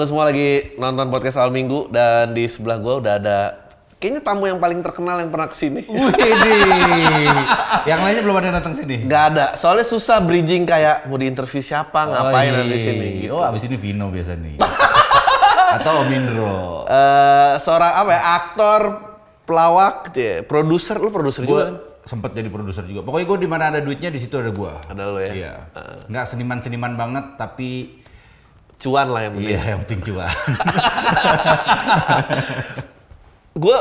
Lu semua lagi nonton podcast awal minggu dan di sebelah gua udah ada kayaknya tamu yang paling terkenal yang pernah ke sini. Widih. yang lainnya belum ada yang datang sini. Gak ada, soalnya susah bridging kayak mau diinterview siapa, ngapain Oh, ada di iya. sini. Gitu. Oh, abis ini Vino biasa nih. Atau Om Indro. Eh, seorang apa ya, aktor, pelawak, cie, produser, lu produser juga kan? sempet jadi produser juga. Pokoknya gue di mana ada duitnya di situ ada gue. Ada lo ya? Iya. Nggak seniman-seniman banget, tapi Cuan lah yang penting. iya yang penting cuan. Gue,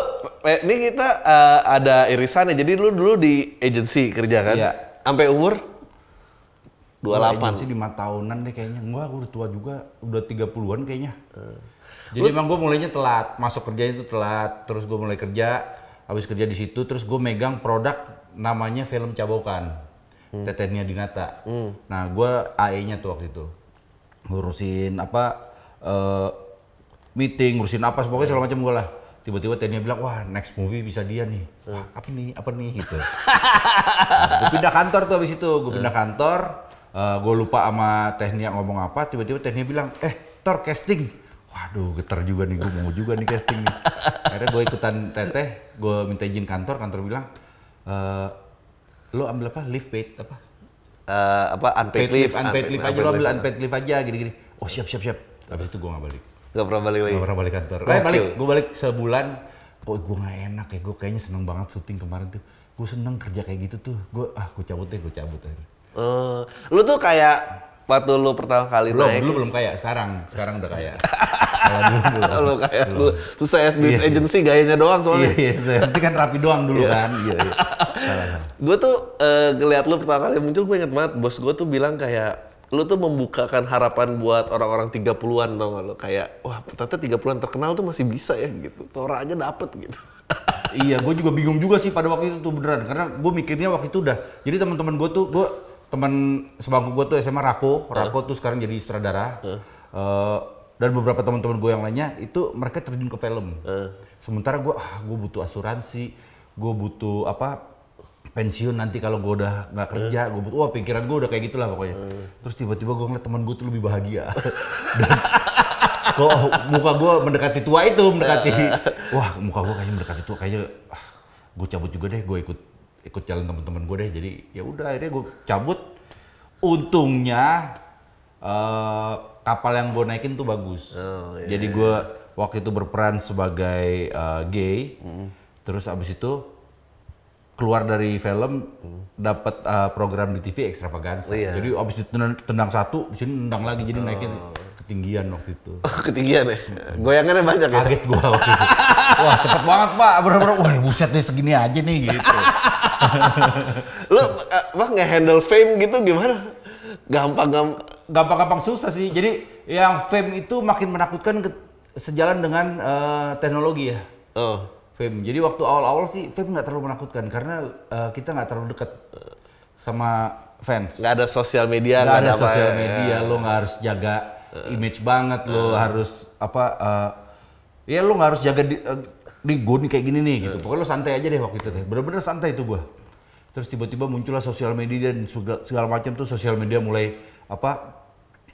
ini kita eh, ada irisannya. Jadi lu dulu di agency kerja kan? Iya. Sampai umur Gua 28. agensi lima tahunan deh kayaknya. Enggak, gue udah tua juga. Udah 30-an kayaknya. Eh. Jadi emang gue mulainya telat. Masuk kerjanya itu telat. Terus gue mulai kerja. Habis kerja di situ. Terus gue megang produk namanya film Cabokan. Hmm. Tetenya Dinata. Nah, gue AE-nya tuh waktu itu. Ngurusin apa, eh, meeting, ngurusin apa, pokoknya segala macam gue lah. Tiba-tiba Tenia bilang, wah next movie bisa dia nih. Wah, apa nih, apa nih? Gitu. gue pindah kantor tuh abis itu. Gue pindah kantor gue lupa sama Tehnia ngomong apa. Tiba-tiba Tehnia bilang eh Tor casting. Waduh getar juga nih gue mau juga nih casting nih. Akhirnya gue ikutan teteh gue minta izin kantor kantor bilang eh lo ambil apa? Leave paid apa Eh, apa unpaid paid leave, leave unpaid leave aja lo ambil unpaid leave aja gini-gini oh siap siap siap habis itu gue nggak balik Gak pernah balik lagi. Gak pernah balik kantor. Gokil. Eh balik, gue balik sebulan. Kok gue gak enak ya, gue kayaknya seneng banget syuting kemarin tuh. Gue seneng kerja kayak gitu tuh. Gue ah gue cabut deh, gue cabut akhirnya. Eh, lu tuh kayak waktu lu pertama kali Belum, naik. dulu belum kaya. Sekarang, sekarang udah kaya. Kalau dulu belum. lu kayak lu susah SD Iya, iya. agency gayanya doang Iya, soalnya. iya, saya penting kan rapi doang dulu kan. Iya, iya. Gue tuh eh, ngeliat lu pertama kali muncul gue inget banget bos gue tuh bilang kayak lu tuh membukakan harapan buat orang-orang 30-an tau gak lu kayak wah ternyata 30-an terkenal tuh masih bisa ya gitu. Tora aja dapet gitu. iya, gue juga bingung juga sih pada waktu itu tuh beneran. Karena gue mikirnya waktu itu udah. Jadi teman-teman gue tuh, gue teman sebangku gue tuh SMA Rako. Rako tuh sekarang jadi sutradara. Eh, dan beberapa teman-teman gue yang lainnya itu mereka terjun ke film. Sementara gue, ah, gue butuh asuransi, gue butuh apa pensiun nanti kalau gue udah nggak kerja, gue butuh, wah pikiran gue udah kayak gitulah pokoknya. Terus tiba-tiba gue ngeliat teman gue tuh lebih bahagia. Dan kok muka gue mendekati tua itu mendekati wah muka gue kayaknya mendekati tua kayaknya ah, gue cabut juga deh gue ikut ikut jalan teman-teman gue deh. Jadi ya udah akhirnya gue cabut. Untungnya eh, kapal yang gue naikin tuh bagus. Jadi gue waktu itu berperan sebagai eh, gay. Terus abis itu keluar dari film dapat eh, program di TV ekstravaganza. Iya. jadi abis itu tendang, tendang satu di sini tendang lagi jadi naikin ketinggian waktu itu Ketinggian ya. Goyangannya banyak ya. kaget gua waktu itu. Wah cepet banget pak, bener-bener wah buset deh segini aja nih gitu. Lu eh, apa nge-handle fame gitu gimana? Gampang gampang. Gampang-gampang susah sih, jadi yang fame itu makin menakutkan ke- sejalan dengan eh, teknologi ya. Oh. Fame, jadi waktu awal-awal sih fame nggak terlalu menakutkan karena eh, kita nggak terlalu dekat sama fans. nggak ada sosial media, nggak ada apa sosial ya. media, lo nggak harus jaga image banget, lo harus apa? eh, ya lo nggak harus jaga di, eh, di gue nih kayak gini nih gitu. Pokoknya lo santai aja deh waktu itu deh. Bener-bener santai itu gue. Terus tiba-tiba muncullah sosial media dan segala, segala macam tuh sosial media mulai apa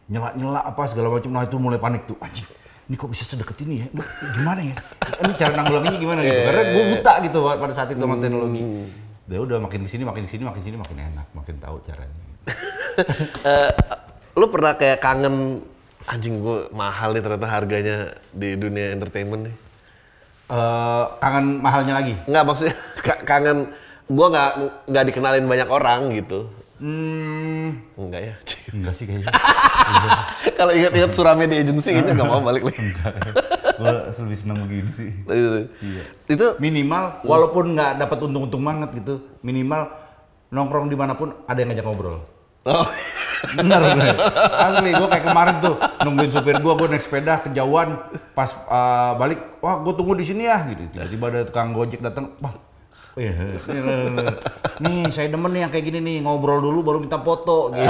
nyela-nyela apa segala macam. Nah itu mulai panik tuh. Anjing, ini kok bisa sedekat ini ya? Gimana ya? Ini cara nanggulanginnya gimana gitu? Karena gue buta gitu pada saat itu sama teknologi. Ya udah makin ke sini, makin ke sini, makin ke sini, makin enak, makin tahu caranya. Eh, lu pernah kayak kangen anjing gue mahal nih ternyata harganya di dunia entertainment nih. eh kangen mahalnya lagi. Nggak maksudnya ka- kangen gue nggak nggak dikenalin banyak orang gitu. Hmm, Enggak ya. enggak sih kayaknya. Kalau ingat-ingat Surame di agency kayaknya nggak mau balik lagi. gue lebih senang begini sih. Iya. Itu Minimal, walaupun nggak dapat untung-untung banget gitu, minimal nongkrong di mana pun ada yang ngajak ngobrol. oh, Bener bener. Asli, gue kayak kemarin tuh nungguin supir gue, gue naik sepeda kejauhan, pas uh, balik, wah gue tunggu di sini ya, gitu. Tiba-tiba ada tukang gojek datang, bang. Iya, nih saya demen nih yang kayak gini nih ngobrol dulu baru minta foto gitu.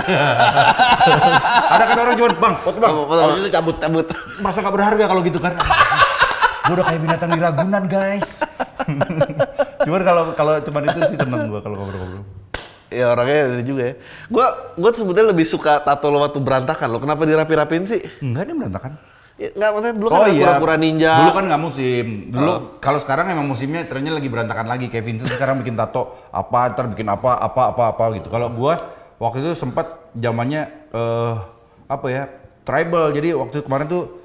ada kan orang cuma bang foto bang. Habis itu cabut cabut. merasa gak berharga kalau gitu kan gue udah kayak binatang di Ragunan guys cuman kalau kalau cuman itu sih seneng gue kalau ngobrol-ngobrol Ya orangnya ada juga ya. Gua gua tuh sebetulnya lebih suka tato lo waktu berantakan lo. Kenapa dirapi-rapin sih? enggak dia berantakan Ya, nggak maksudnya dulu kan ada pura-pura ninja. Oh Dulu kan nggak musim. Dulu kalau sekarang emang musimnya trennya lagi berantakan lagi. Kevin Vincent sekarang bikin tato apa, ntar bikin apa, apa, apa, apa gitu. Kalau gua waktu itu sempat zamannya eh apa ya tribal. Jadi waktu kemarin tuh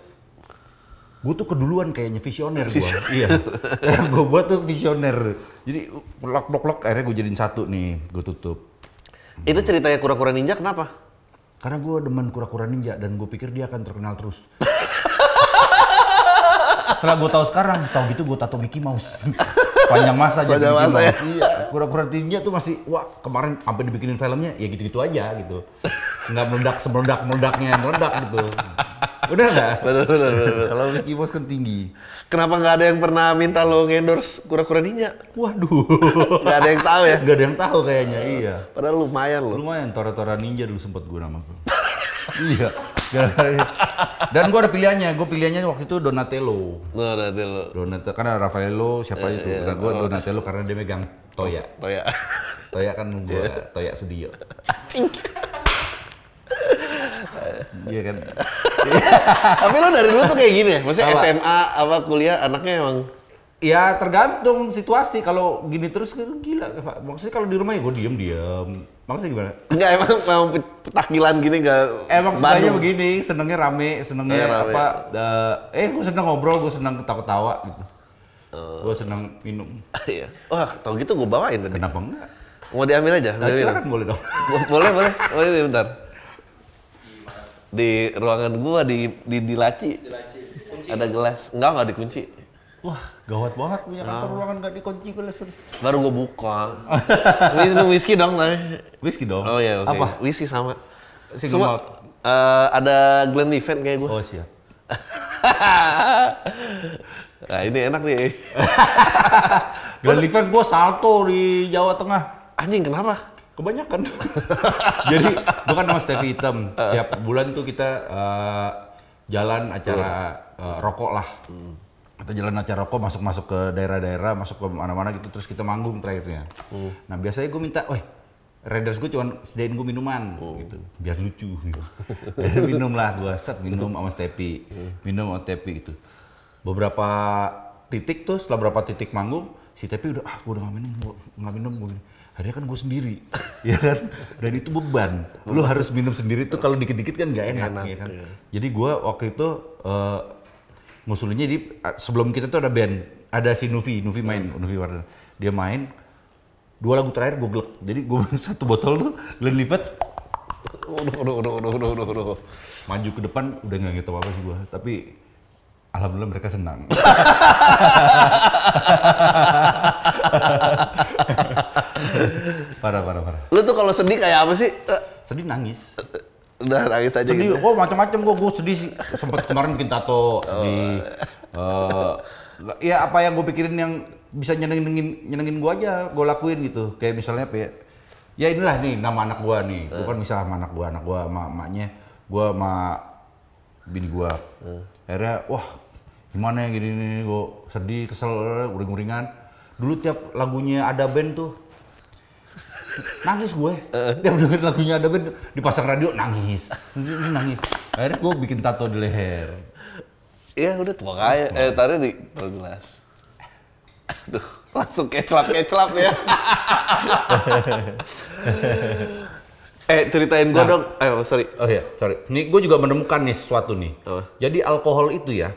gue tuh keduluan kayaknya visioner gua. iya. gue buat tuh visioner. Jadi blok blok blok akhirnya gue jadiin satu nih, gue tutup. Itu ceritanya kura-kura ninja kenapa? Karena gue demen kura-kura ninja dan gue pikir dia akan terkenal terus. Setelah gue tahu sekarang, tahu gitu gue tato Mickey Mouse. Sepanjang masa jadi Mickey masa ya. Mouse. Iya, kura-kura ninja tuh masih, wah kemarin sampai dibikinin filmnya, ya gitu-gitu aja gitu. Nggak meledak semeledak meledaknya meledak gitu. Udah nggak? Bener, bener, bener. Kalau Mickey Mouse kan tinggi. Kenapa nggak ada yang pernah minta lo endorse kura-kura ninja? Waduh. Nggak ada yang tahu ya? Nggak ada yang tahu kayaknya, iya. Padahal lumayan loh. Lumayan Tora-Tora Ninja dulu sempat gue nama gue. iya. Dan gue ada pilihannya, gue pilihannya waktu itu Donatello. Nah, nanti lo. Donatello karena Raffaello siapa itu? Nah, gue Donatello karena dia megang Toya. Oh ya. Toya kan gue Toya Sudio. Iya kan. Tapi lo dari dulu tuh kayak gini ya? Maksudnya Apa? SMA, apa kuliah, anaknya emang... Ya tergantung situasi. Kalau gini terus gila. Maksudnya kalau di rumah ya gue diem diem. Maksudnya gimana? Enggak, emang, emang petakilan gini nggak... Emang sukanya Bandung. begini, senengnya rame, senengnya Eh, rame. apa? eh, gue seneng ngobrol, gue seneng ketawa-ketawa gitu. Gue seneng minum. Iya. Wah, tau gitu gue bawain tadi. Kenapa enggak? Mau diambil aja? Nah, silakan boleh dong. Bo- boleh, boleh. Boleh bentar. Di ruangan gua di di, di laci. Ada gelas. Enggak, enggak dikunci. Wah, gawat banget punya kantor ruangan nggak dikunci serius. Baru gua buka. Wis whisky dong tapi. Whisky dong. Oh iya, oke. Apa? Whisky sama. Single Semua malt. eh, ada Glenlivet kayak gua. Oh siap. nah, ini enak nih. Glenlivet gue salto di Jawa Tengah. Anjing, kenapa? Kebanyakan. Jadi bukan nama Stevie Hitam. Setiap bulan tuh kita eh, jalan acara eh, rokok lah. Kita jalan acara rokok masuk-masuk ke daerah-daerah, masuk ke mana-mana gitu terus kita manggung terakhirnya. Nah, biasanya gue minta, "Weh, Raiders gue cuma sediain gue minuman gitu, biar lucu gitu. Minum lah gue, set minum sama Stepi, minum sama Stepi gitu. Beberapa titik tuh, setelah beberapa titik manggung, si Tepi udah, ah gue udah gak minum, gua nggak minum, gue gini. Akhirnya kan gue sendiri, ya kan? Dan itu beban. Lu harus minum sendiri tuh kalau dikit-dikit kan gak enak, enak, ya kan? iya. Jadi gue waktu itu eh, ngusulinnya di sebelum kita tuh ada band, ada si Nuvi, Nuvi main, Nuvi Warden. Dia main, dua lagu terakhir gue glek. Jadi gue satu botol tuh Glenlivet Udah, udah, udah, udah, udah, udah, udah. maju ke depan udah nggak gitu apa sih gue. Tapi alhamdulillah mereka senang. parah parah parah. Lu tuh kalau sedih kayak apa sih? Eh, Sedih nangis. Udah nangis aja sedih, gitu. oh macam-macam gue, gue sedih sih. Sempet kemarin bikin tato, sedih. Eh, ya apa yang gue pikirin yang bisa nyenengin nyenengin gue aja, gue lakuin gitu. Kayak misalnya apa ya? Ya inilah nih nama anak gue nih. Gue kan bisa sama anak gue, anak gue sama emaknya, gue sama bini gue. Akhirnya, wah gimana ya gini nih, gue sedih, kesel, uring-uringan. Dulu tiap lagunya ada band tuh, nangis gue dia dengerin lagunya ada band dipasang radio nangis nangis akhirnya gue bikin tato di leher Iya udah tua kaya. Eh taruh di taruh gelas. Aduh, langsung keclap-keclap ya. eh ceritain gua dong. Eh oh, sorry. oh ya sorry. Ini gue juga menemukan nih sesuatu nih. Apa? jadi alkohol itu ya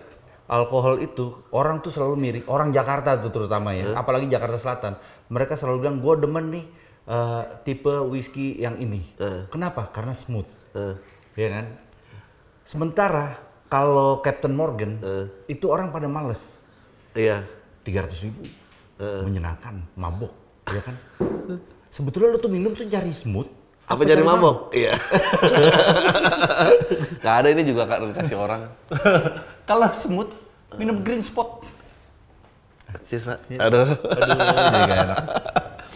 alkohol itu orang tuh selalu mirip orang Jakarta tuh terutama ya apalagi Jakarta Selatan mereka selalu bilang gue demen nih eh, tipe whisky yang ini. Kenapa? Karena smooth. Eh, ya kan? Sementara kalau Captain Morgan itu orang pada males. Iya. 300 ribu menyenangkan mabok ya kan? Sebetulnya lu tuh minum tuh cari smooth Apa jadi mabok? Iya. Gak ada ini juga kak kasih orang. kalau smooth minum green spot Cheers, Pak. Aduh. aduh gak enak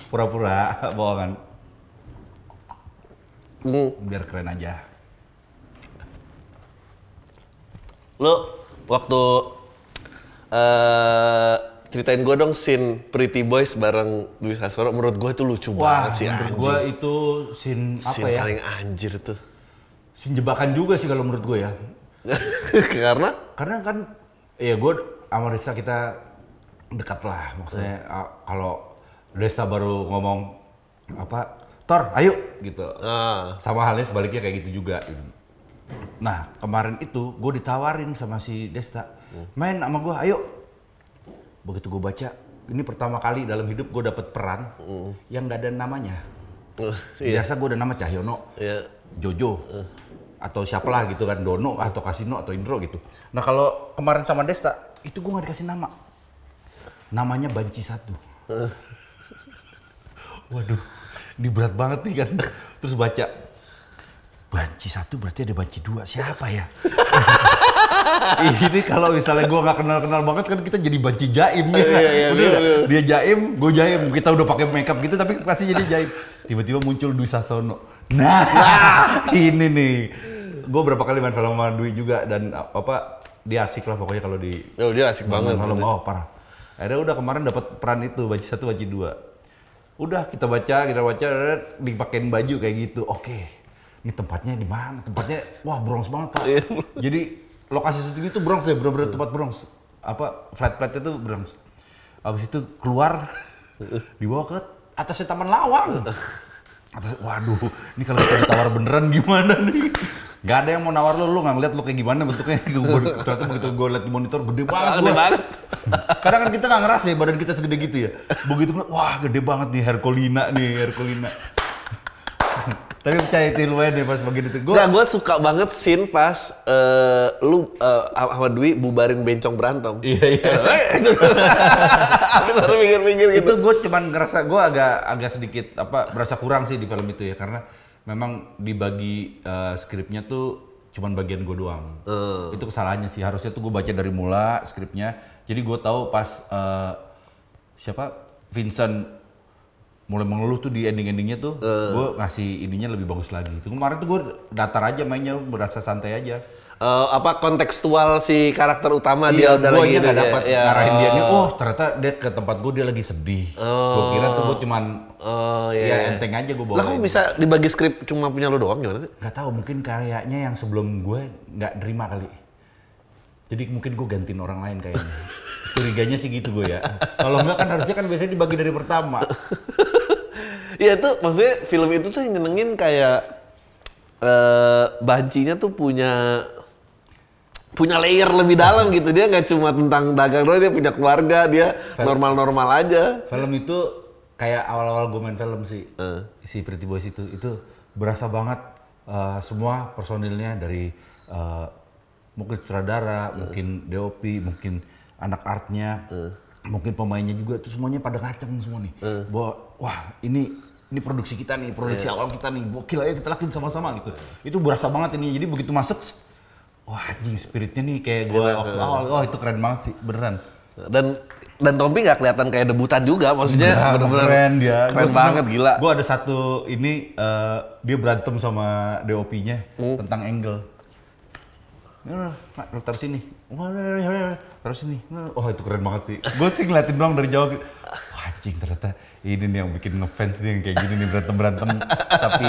pura-pura bohongan Hmm. biar keren aja Lu waktu eh ceritain gua dong scene Pretty Boys bareng Dwi Sasoro. Menurut gua itu lucu wah banget sih menurut anjing. gua itu scene apa Scene ya? paling anjir tuh. scene jebakan juga sih kalau menurut gue ya. Karena? Karena kan ya gue sama Risa kita dekat lah. Maksudnya ah, kalau Desta baru ngomong apa Tor ayo gitu. Ah, sama halnya sebaliknya kayak gitu juga. Nah kemarin itu gue ditawarin sama si Desta main sama gue ayo begitu gue baca ini pertama kali dalam hidup gue dapet peran yang gak ada namanya iya, biasa gue udah nama Cahyono iya. Jojo atau siapalah gitu kan Dono atau Kasino atau Indro gitu. Nah kalau kemarin sama Desta itu gue nggak dikasih nama. Namanya Banci satu. Waduh, ini berat banget nih kan. Terus baca Banci satu berarti ada Banci dua siapa ya? ini kalau misalnya gue nggak kenal kenal banget kan kita jadi banci jaim ya. Iya, iya, Udah iya, iya. dia jaim, gue jaim. Kita udah pakai makeup gitu tapi pasti jadi jaim. Tiba-tiba muncul Dwi Sasono. Nah, ini nih. Gue berapa kali main film sama Dwi juga dan apa dia asik lah pokoknya kalau di Oh, dia asik banget. Malam oh parah. Akhirnya udah kemarin dapat peran itu banci satu banci dua. Udah kita baca kita baca dipakein baju kayak gitu. Oke. Ini tempatnya di mana? Tempatnya wah Bronx banget pak. Iya. Jadi lokasi syuting itu Bronx ya bener-bener tempat Bronx. Apa flat-flat itu Bronx. Habis itu keluar dibawa ke atasnya Taman Lawang. Atas, waduh, ini kalau kita ditawar beneran gimana nih? Gak ada yang mau nawar lu, lu nggak ngeliat lu kayak gimana bentuknya. Ternyata begitu gue liat di monitor gede banget. Gede banget. Kadang kan kita nggak ngerasa ya badan kita segede gitu ya. Begitu ngeliat, wah gede banget nih Herculina nih, Herculina. Tapi percaya itu lumayan deh pas bagian itu. Gue Nggak, gue suka banget scene pas eh, lu eh, sama Dwi bubarin bencong berantem. Iya, iya. Itu. Habis harus mikir-mikir gitu. itu gue cuman ngerasa gue agak agak sedikit apa berasa kurang sih di film itu ya karena memang dibagi eh, skripnya tuh cuman bagian gue doang. Itu kesalahannya sih. Harusnya tuh gue baca dari mula skripnya. Jadi gue tahu pas eh, siapa Vincent mulai mengeluh tuh di ending-endingnya tuh gue ngasih ininya lebih bagus lagi. Itu kemarin tuh gue datar aja mainnya berasa santai aja. Eh, apa kontekstual si karakter utama Iya, dia udah lagi ini, dapat ya. ngarahin dia nih. Oh. Oh, ternyata dia ke tempat gue dia lagi sedih. Gue kira tuh gue cuman Oh ya iya. enteng aja gue bawa. Lah kok bisa dibagi skrip cuma punya lu doang gimana sih? Gak tahu mungkin kayaknya yang sebelum gue nggak nerima kali. Jadi mungkin gue gantiin orang lain kayaknya. Curiganya sih gitu gue ya. Kalau enggak kan harusnya kan biasanya dibagi dari pertama. Iya tuh maksudnya film itu tuh nyenengin kayak eh bancinya tuh punya punya layer lebih dalam gitu dia nggak cuma tentang dagang doang dia punya keluarga dia normal-normal aja Film itu kayak awal-awal gue main film sih. Eh. Si Pretty Boys itu itu berasa banget eh, semua personilnya dari eh, mungkin sutradara, mungkin DOP, mungkin anak artnya, mungkin pemainnya juga itu semuanya pada ngaceng semua nih. Bahwa wah ini ini produksi kita nih, produksi awal kita nih, gokil aja kita lakuin sama-sama gitu. Itu berasa banget ini. Jadi begitu masuk, wah anjing spiritnya nih kayak gue waktu awal, wah itu keren banget sih, beneran. dan dan Tompi nggak kelihatan kayak debutan juga maksudnya Enggak, bener-bener keren dia. keren banget gila Gue ada satu ini eh, dia berantem sama DOP-nya Hmm. tentang angle. Ya, taruh sini. Wah, Taruh sini. Oh, itu keren banget sih. Gue sih ngeliatin doang dari jauh. Wah, anjing ternyata ini nih yang bikin ngefans nih yang kayak gini nih berantem-berantem. tapi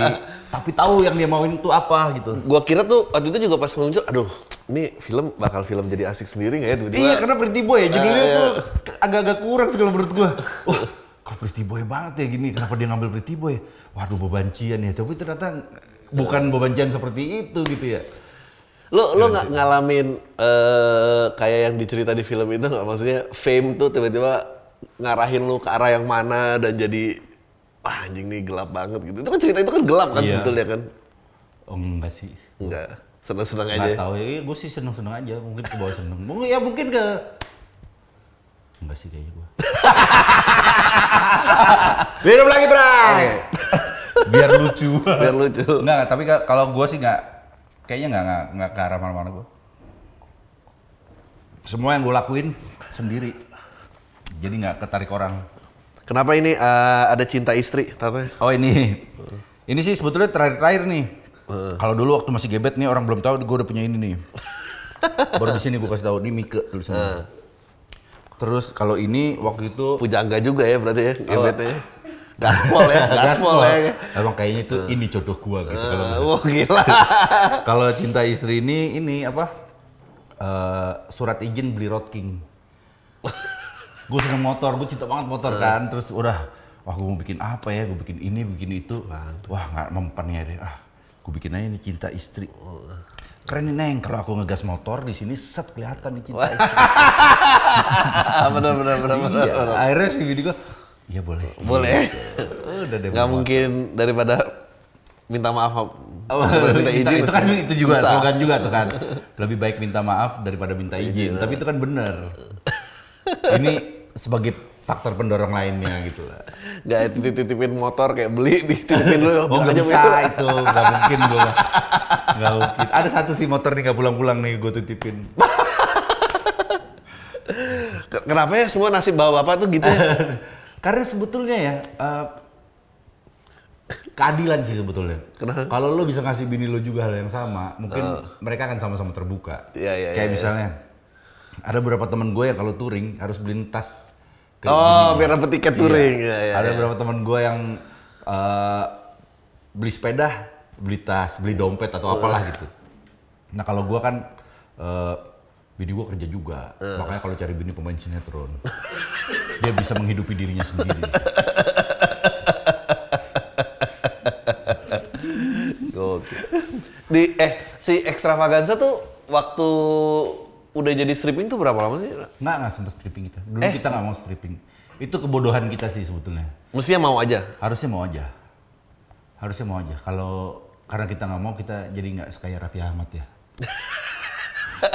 tapi tahu yang dia mauin itu apa gitu. gua kira tuh waktu itu juga pas muncul aduh ini film bakal film jadi asik sendiri nggak ya tiba-tiba Iya, karena Pretty Boy ya judulnya Ah, iya. tuh agak-agak kurang sih kalau menurut gua. Wah, kok Pretty Boy banget ya gini. Kenapa dia ngambil Pretty Boy? Waduh, bebancian ya. Tapi ternyata bukan bebancian seperti itu gitu ya. lo lo nggak ngalamin eh kayak yang dicerita di film itu nggak maksudnya fame tuh tiba-tiba ngarahin lu ke arah yang mana dan jadi wah anjing nih gelap banget gitu itu kan cerita itu kan gelap kan Iya. sebetulnya kan Oh, enggak sih. enggak seneng-seneng aja Enggak tahu ya. Gue sih seneng-seneng aja. Mungkin ke bawah seneng. Mungkin ya mungkin ke Enggak sih kayaknya gua. Minum lagi, Bray. Biar lucu. biar lucu Enggak, tapi ka- kalau gua sih nggak, kayaknya nggak nggak nggak ke arah mana-mana gua. Semua yang gue lakuin sendiri, jadi nggak ketarik orang. kenapa ini eh, ada cinta istri katanya Oh ini, ini sih sebetulnya terakhir-terakhir nih. Kalau dulu waktu masih gebet nih orang belum tahu, gue udah punya ini nih. Baru di sini gue kasih tahu, ini Mike tulisannya. Terus kalau ini waktu itu pujangga juga ya berarti ya Oh. gebetnya ya. gaspol ya gaspol ya Emang kayaknya itu ini jodoh gua gitu. Kalau Eh, wah gila kalau cinta istri ini ini apa eh, surat izin beli Road King. Gue seneng motor, gue cinta banget motor kan. Terus udah, wah gue mau bikin apa ya? Gue bikin ini, bikin itu. Wah nggak mempan ya deh. Ah, gue bikin aja ini cinta istri. Keren nih Neng, kalau aku ngegas motor di sini set kelihatan nih cinta istri. bener bener bener bener. iya, akhirnya si Widi gue, iya boleh. Boleh. Udah deh. Nggak mungkin daripada minta maaf Oh, minta izin. itu kan itu juga susah. slogan juga tuh kan. Lebih baik minta maaf daripada minta izin. Tapi itu kan benar. Ini sebagai faktor pendorong lainnya gitu lah. Nggak titip-titipin motor kayak beli dititipin lu. Oh nggak bisa itu, nggak mungkin gue. Nggak mungkin. Ada satu sih motor nih nggak pulang-pulang nih gue titipin. Ke- Kenapa ya semua nasib bapak-bapak tuh gitu ya? Karena sebetulnya ya eh, keadilan sih sebetulnya. Kenapa? Kalau lo bisa ngasih bini lo juga hal yang sama, mungkin mereka akan sama-sama terbuka. Iya, iya, Kayak iya, misalnya ada beberapa teman gue yang kalau touring harus beliin tas. Ke Oh, biar dapet tiket touring. Iya, iya, ada iya. beberapa teman gue yang eh, beli sepeda, beli tas, beli dompet atau apalah gitu. Nah kalau gue kan eh, bini gue kerja juga, makanya kalau cari bini pemain sinetron, dia bisa menghidupi dirinya sendiri. Gokil. Di eh si extravaganza tuh waktu udah jadi stripping tuh berapa lama sih? Nggak, nggak sempat stripping kita. Dulu Eh. kita nggak mau stripping. Itu kebodohan kita sih sebetulnya. Mestinya mau aja. Harusnya mau aja. Harusnya mau aja. Kalau karena kita nggak mau, kita jadi nggak sekaya Raffi Ahmad ya.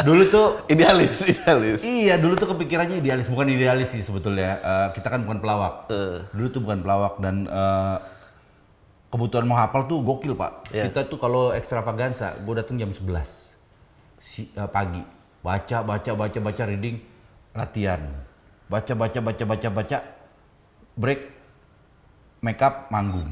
dulu tuh, Idealis, idealis. iya dulu tuh kepikirannya idealis. Bukan idealis sih sebetulnya. Eh, kita kan bukan pelawak. Dulu tuh bukan pelawak dan eh, kebutuhan mau hafal tuh gokil pak. Iya. Kita tuh kalau extravaganza, gue datang jam 11 si, eh, pagi. Baca, baca, baca, baca, reading, latihan. Baca, baca, baca, baca, baca, break, make up, manggung.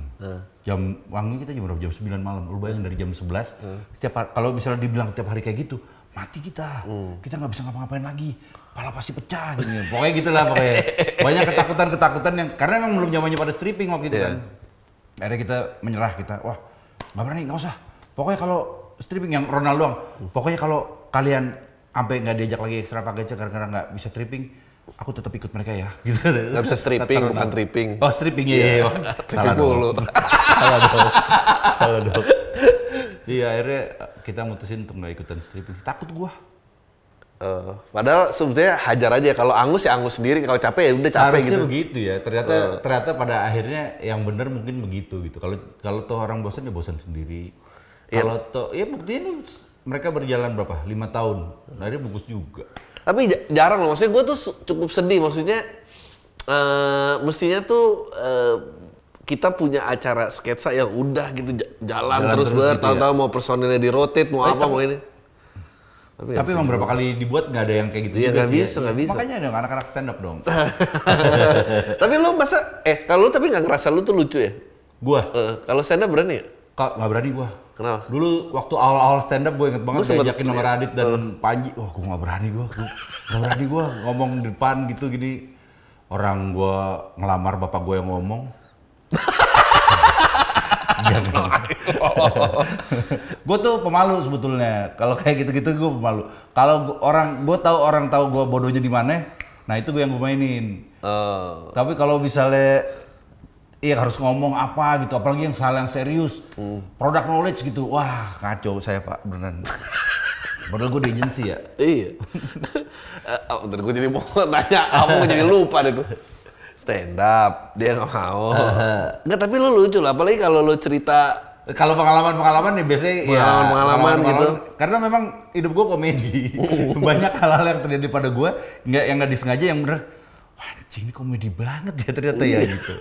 Jam manggung kita jam berapa? Jam 9 malam. Lu bayangin dari jam 11, setiap hari, kalau misalnya dibilang setiap hari kayak gitu, mati kita. Kita nggak bisa ngapa-ngapain lagi. Pala pasti pecah gitu. Pokoknya gitulah pokoknya. Banyak ketakutan-ketakutan yang karena memang belum zamannya pada stripping waktu itu Iya. kan. Akhirnya kita menyerah kita. Wah, nggak berani, nggak usah. Pokoknya kalau stripping yang Ronaldo doang. Pokoknya kalau kalian sampai nggak diajak lagi extravaganza karena nggak bisa tripping, aku tetap ikut mereka ya. Gitu. Nggak bisa stripping, bukan tripping. Oh stripping iya. iya. Oh, Tripping mulu. Salah dong. Salah dong. Iya akhirnya kita mutusin untuk nggak ikutan stripping. Takut gua. Eh, padahal sebetulnya hajar aja. Kalau angus ya angus sendiri. Kalau capek ya udah capek Seharusnya gitu. begitu ya. Ternyata ternyata pada akhirnya yang benar mungkin begitu gitu. Kalau kalau toh orang bosan ya bosan sendiri. Iya. Kalau toh ya buktinya nih mereka berjalan berapa? Lima tahun. Nah, Akhirnya bagus juga. Tapi ja- jarang loh. Maksudnya gue tuh cukup sedih. Maksudnya eh mestinya tuh eh, kita punya acara sketsa yang udah gitu ja- jalan, Jalan terus, terus ber, gitu tahu-tahu mau personilnya di rotate, mau apa, mau ini. Tapi, Tapi emang berapa kali dibuat nggak ada yang kayak gitu Iya, juga nggak sih ya. bisa, nggak bisa. Makanya dong anak-anak stand up dong. tapi lu masa eh kalau lu tapi nggak ngerasa lu tuh lucu ya? gua Eh, kalau stand up berani ya? Kak, nggak berani gua. Kenapa? Dulu waktu awal-awal stand up gue inget banget Gua diajakin sama Radit dan Panji. Wah, gue nggak berani gua. Gua Nggak berani gua ngomong di depan gitu gini. Orang gua ngelamar bapak gue yang ngomong. gue tuh pemalu sebetulnya. Kalau kayak gitu-gitu gue pemalu. Kalau orang gue tahu orang tahu gue bodohnya di mana, nah itu gue yang gue mainin. Eh, Tapi kalau misalnya iya harus ngomong apa gitu, apalagi yang hal yang serius, product knowledge gitu, wah kacau saya pak beneran. Padahal gue di agency ya. iya. Eh, oh, bentar gue jadi mau nanya, apa gue jadi lupa deh tuh. Stand up, dia nggak mau. Nggak, tapi lu lucu lah. Apalagi kalau lu cerita Kalau pengalaman-pengalaman nih biasanya ya Pengalaman-pengalaman gitu. Karena memang hidup gue komedi. Banyak hal-hal yang terjadi pada gue nggak yang nggak disengaja yang bener. Wah, anjing ini komedi banget ya ternyata ya gitu.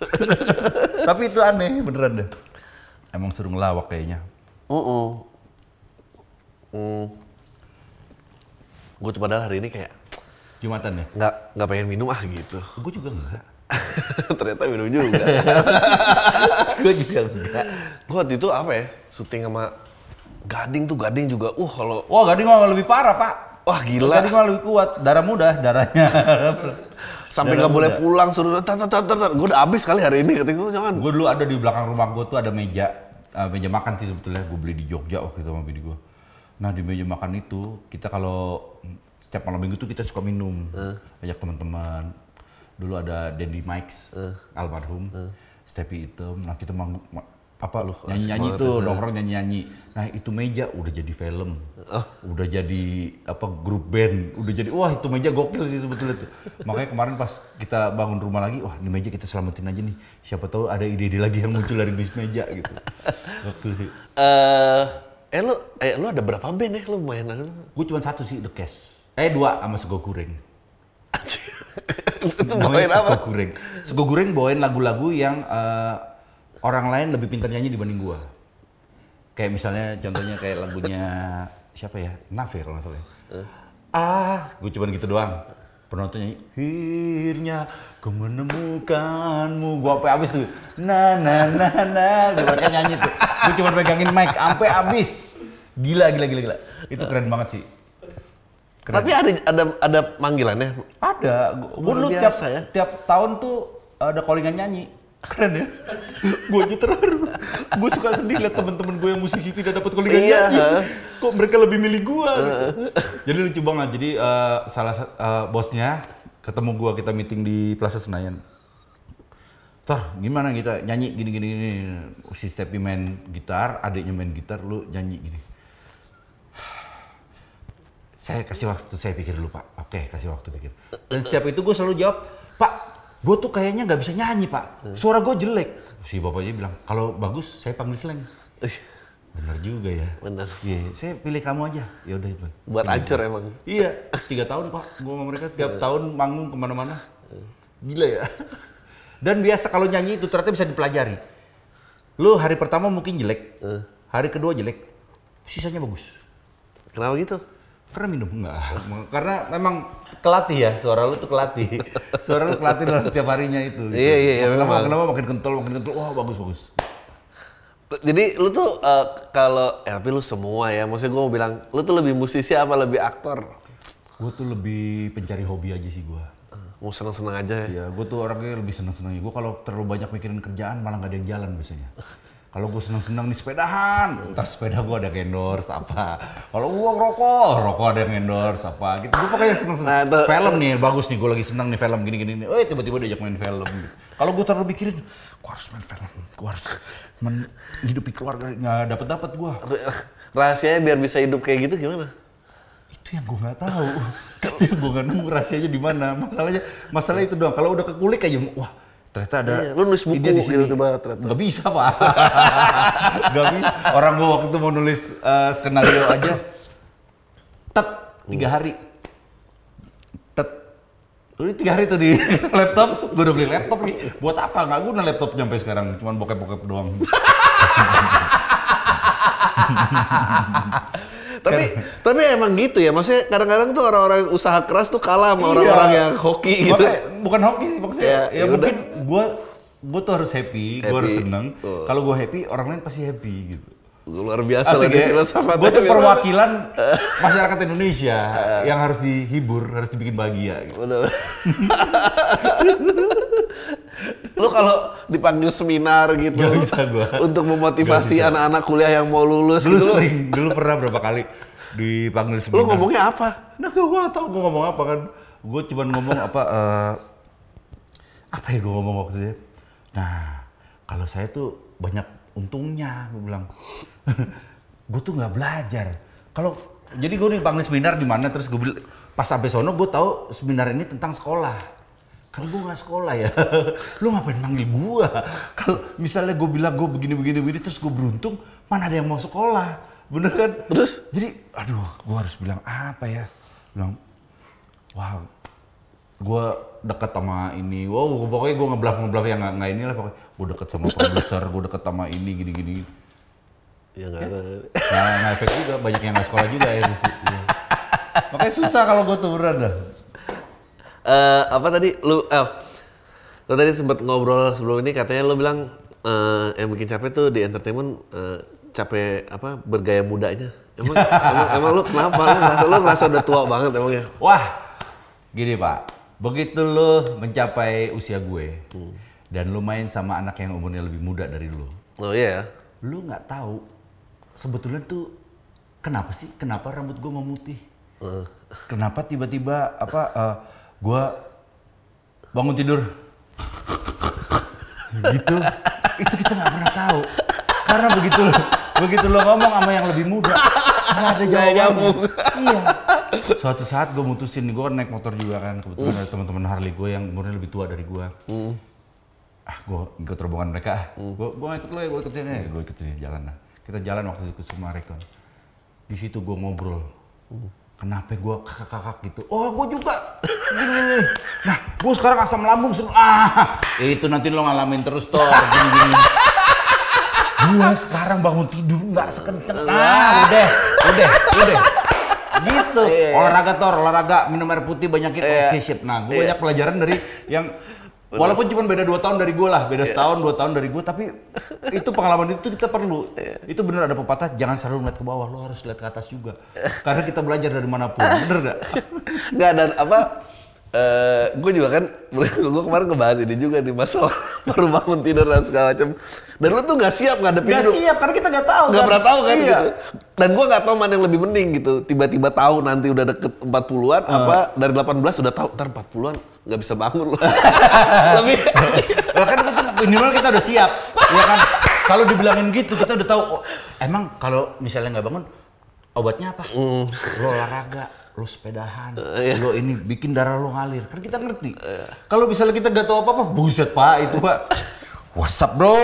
Tapi itu aneh beneran deh. Emang suruh ngelawak kayaknya. Uh Hmm. Gue tuh padahal hari ini kayak Jumatan ya. nggak nggak pengen minum ah gitu. Gue juga enggak. Ternyata minum juga. gue juga enggak. gue waktu itu apa ya? Syuting sama Gading tuh Gading juga. Uh kalau Wah, Gading mah lebih parah, Pak. wah gila. Gading mah lebih kuat, darah muda, darahnya. Sampai nggak boleh pulang suruh tar tar tar tar. Gue udah habis kali hari ini katanya gue jangan. gue dulu ada di belakang rumah gue tuh ada meja, eh, meja makan sih sebetulnya gue beli di Jogja waktu itu sama bini gue. Nah di meja makan itu kita kalau setiap malam minggu tuh kita suka minum, ajak teman-teman. Dulu ada Daddy Mikes, almarhum, Stepi Item. Nah kita manggung, apa nyanyi-nyanyi banget tuh, nongkrong nyanyi-nyanyi. Nah itu meja udah jadi film, udah jadi apa grup band, udah jadi wah itu meja gokil sih sebetulnya tuh. Makanya kemarin pas kita bangun rumah lagi, wah ini meja kita selamatin aja nih. Siapa tahu ada ide-ide lagi yang muncul dari bis meja gitu. Gokil sih. Eh, eh lu, eh lu ada berapa band ya? Lu main ada? Gue cuma satu sih The Cash. Eh dua sama Sego Goreng. Itu bawain apa? Sego Goreng. Sego bawain lagu-lagu yang eh, orang lain lebih pintar nyanyi dibanding gua. Kayak misalnya contohnya kayak lagunya siapa ya? Nafe kalau nggak salah. ya. Ah, gue cuma gitu doang. Penonton nyanyi, akhirnya ku menemukanmu. Gua sampai habis tuh. Na na na na. Gue mereka nyanyi tuh. Gue cuma pegangin mic sampai habis. Gila gila gila gila. Itu keren banget sih. Tapi ada ada ada panggilannya. Ada. Gue dulu tiap, ya. tiap tahun tuh ada callingan nyanyi. Keren ya. gue aja terharu. gue suka sedih liat temen-temen gue yang musisi tidak dapat callingan Iya. Kok mereka lebih milih gue gitu. Jadi lucu banget. Jadi eh, salah sa- eh, bosnya ketemu gue kita meeting di Plaza Senayan. Tor, gimana kita nyanyi gini gini gini. Si Stepi main gitar, adiknya main gitar, lu nyanyi gini. Saya kasih waktu, saya pikir dulu pak. Oke, kasih waktu pikir. Dan setiap itu gue selalu jawab, Pak, gue tuh kayaknya nggak bisa nyanyi pak. Suara gue jelek. Si bapaknya bilang, kalau bagus saya panggil slang. Bener juga ya. Bener. Iya, saya pilih kamu aja. Ya udah itu. Buat hancur emang. Iya, tiga tahun pak. Gue sama mereka tiap tahun manggung ke mana-mana. Gila ya. Dan biasa kalau nyanyi itu ternyata bisa dipelajari. Lu hari pertama mungkin jelek, hari kedua jelek, sisanya bagus. Kenapa gitu? Karena minum enggak? Karena memang kelatih ya, suara lu tuh kelatih. suara lu kelatih dalam setiap harinya itu. gitu. Iya, iya, iya, lama, memang. makin kental, makin kental. Wah bagus bagus. Jadi lu tuh eh, kalau ya tapi lu semua ya, maksudnya gue mau bilang, lu tuh lebih musisi apa lebih aktor? Gue tuh lebih pencari hobi aja sih gue. Mau seneng-seneng aja ya. Iya, gue tuh orangnya lebih seneng-seneng. Gue kalau terlalu banyak mikirin kerjaan malah nggak ada yang jalan biasanya. Kalau gue seneng-seneng nih sepedahan, ntar sepeda gue ada endorse apa. Kalau gue ngerokok, rokok ada yang endorse apa gitu. Gue pokoknya seneng-seneng. Nah, film nih bagus nih, gue lagi seneng nih film gini-gini. nih. Oh tiba-tiba diajak main film. Kalau gue terlalu mikirin, gue harus main film, gue harus menghidupi keluarga, nggak dapet dapet gue. Rahasianya biar bisa hidup kayak gitu gimana? Itu yang gue nggak tahu. itu yang gue nggak nemu rahasianya di mana. Masalahnya, masalah itu doang. Kalau udah kekulik aja, wah ternyata ada. Iya, lu nulis buku di sini. gitu tiba ternyata. Nggak bisa pak. Nggak bisa. Orang gue waktu itu mau nulis eh, skenario aja, tet tiga hari. Tet. Udah tiga hari tuh di laptop, gue udah beli laptop nih. Buat apa? Nggak guna laptop sampai sekarang, cuman bokep-bokep doang. Tapi tapi emang gitu ya, maksudnya kadang-kadang tuh orang-orang usaha keras tuh kalah sama orang-orang Iya. yang hoki gitu. Makanya, bukan hoki sih maksudnya. Ya, Ya, ya mungkin gue gue tuh harus happy, gue harus Happy. seneng. Oh. Kalau gue happy, orang lain pasti happy gitu. Luar biasa lah Asik nih ya. filsafatnya. Gue tuh perwakilan masyarakat Indonesia yang harus dihibur, harus dibikin bahagia. Gitu. Bener. Lu kalau dipanggil seminar gitu Gak bisa gua. untuk memotivasi anak-anak kuliah yang mau lulus Dulu gitu lu, sering, dulu pernah berapa kali dipanggil lu seminar. ngomongnya apa? Nah, gue gak tau gue ngomong apa kan. Gue cuma ngomong apa, eh, apa ya gue ngomong waktu itu ya? Nah, kalau saya tuh banyak untungnya, gue bilang. gue tuh nggak belajar. Kalau jadi gue dipanggil seminar di mana terus gue bilang pas sampai sono gue tahu seminar ini tentang sekolah. Kan gue nggak sekolah ya. Lu ngapain manggil gue? Kalau misalnya gue bilang gue begini begini begini terus gue beruntung, mana ada yang mau sekolah? Bener kan? Terus? Jadi, aduh, gue harus bilang apa ya? Bilang, wow, gue deket sama ini. Wow, pokoknya gue ngebluff ngebluff yang nggak nggak inilah pokoknya. Gue deket sama produser, gue deket sama ini gini gini. Ya enggak tahu. Nah, nggak efek juga, banyak yang nggak sekolah juga ya. Iya. Makanya susah kalau gue tuh beneran dah. Eh, apa tadi lu eh lu tadi sempat ngobrol sebelum ini katanya lu bilang eh, yang bikin capek tuh di entertainment eh, capek apa bergaya mudanya. Emang emang, emang lu kenapa lu ngerasa lu ngerasa udah tua banget emangnya? Wah, gini pak, begitu lo mencapai usia gue dan lo main sama anak yang umurnya lebih muda dari lo, Oh iya ya. lu nggak tahu sebetulnya tuh kenapa sih? Kenapa rambut gue memutih? Eh. Kenapa tiba-tiba apa? eh, gue bangun tidur gitu? Itu kita nggak pernah tahu. Karena begitu lo, begitu lo ngomong sama yang lebih muda, nggak ada jawabannya. nyambung. Iya. Suatu saat gue mutusin, gue naik motor juga kan, kebetulan ada teman-teman Harley gue yang umurnya lebih tua dari gue. Ah, gue ikut rombongan mereka. ah. Gue gue ikut lo ya, gue ikutin ya, gue ikutin jalan lah. Kita jalan waktu itu ke Sumarekon. Di situ gue ngobrol. Kenapa gue kakak-kakak gitu? Oh, gue juga. Gini, gini. Nah, gue sekarang asam lambung. sem- Ah, itu nanti lo ngalamin terus toh. Gini-gini. Gue sekarang bangun tidur nggak sekenceng. Ah, udah, udah, udah. Gitu. Olahraga tor, olahraga, minum air putih, banyakin. Oke, sip. Nah, gue banyak pelajaran dari yang Walaupun cuma beda dua tahun dari gue lah, beda setahun dua tahun dari gue, tapi itu pengalaman itu kita perlu. Itu bener ada pepatah, jangan selalu melihat ke bawah, lo harus lihat ke atas juga. Karena kita belajar dari mana pun, bener gak? Nggak dan apa? Eh gue juga kan, gue kemarin ngebahas ini juga di masalah baru bangun tidur dan segala macam. Dan lu tuh nggak siap ngadepin Gak siap, karena kita gak tahu nggak pernah tahu kan Iya. gitu. Dan gue nggak tahu mana yang lebih mending gitu. Tiba-tiba tahu nanti udah deket 40-an Ah. apa dari 18 udah tahu ntar 40-an nggak bisa bangun loh. Lebih kan itu minimal kita udah siap, ya kan? Kalau dibilangin gitu, kita udah tahu. oh, emang kalau misalnya nggak bangun, obatnya apa? Lo olahraga, lo sepedahan, lo ini bikin darah lo ngalir. Kan kita ngerti. Kalau misalnya kita nggak tahu apa-apa, buset pak, itu pak. What's up bro?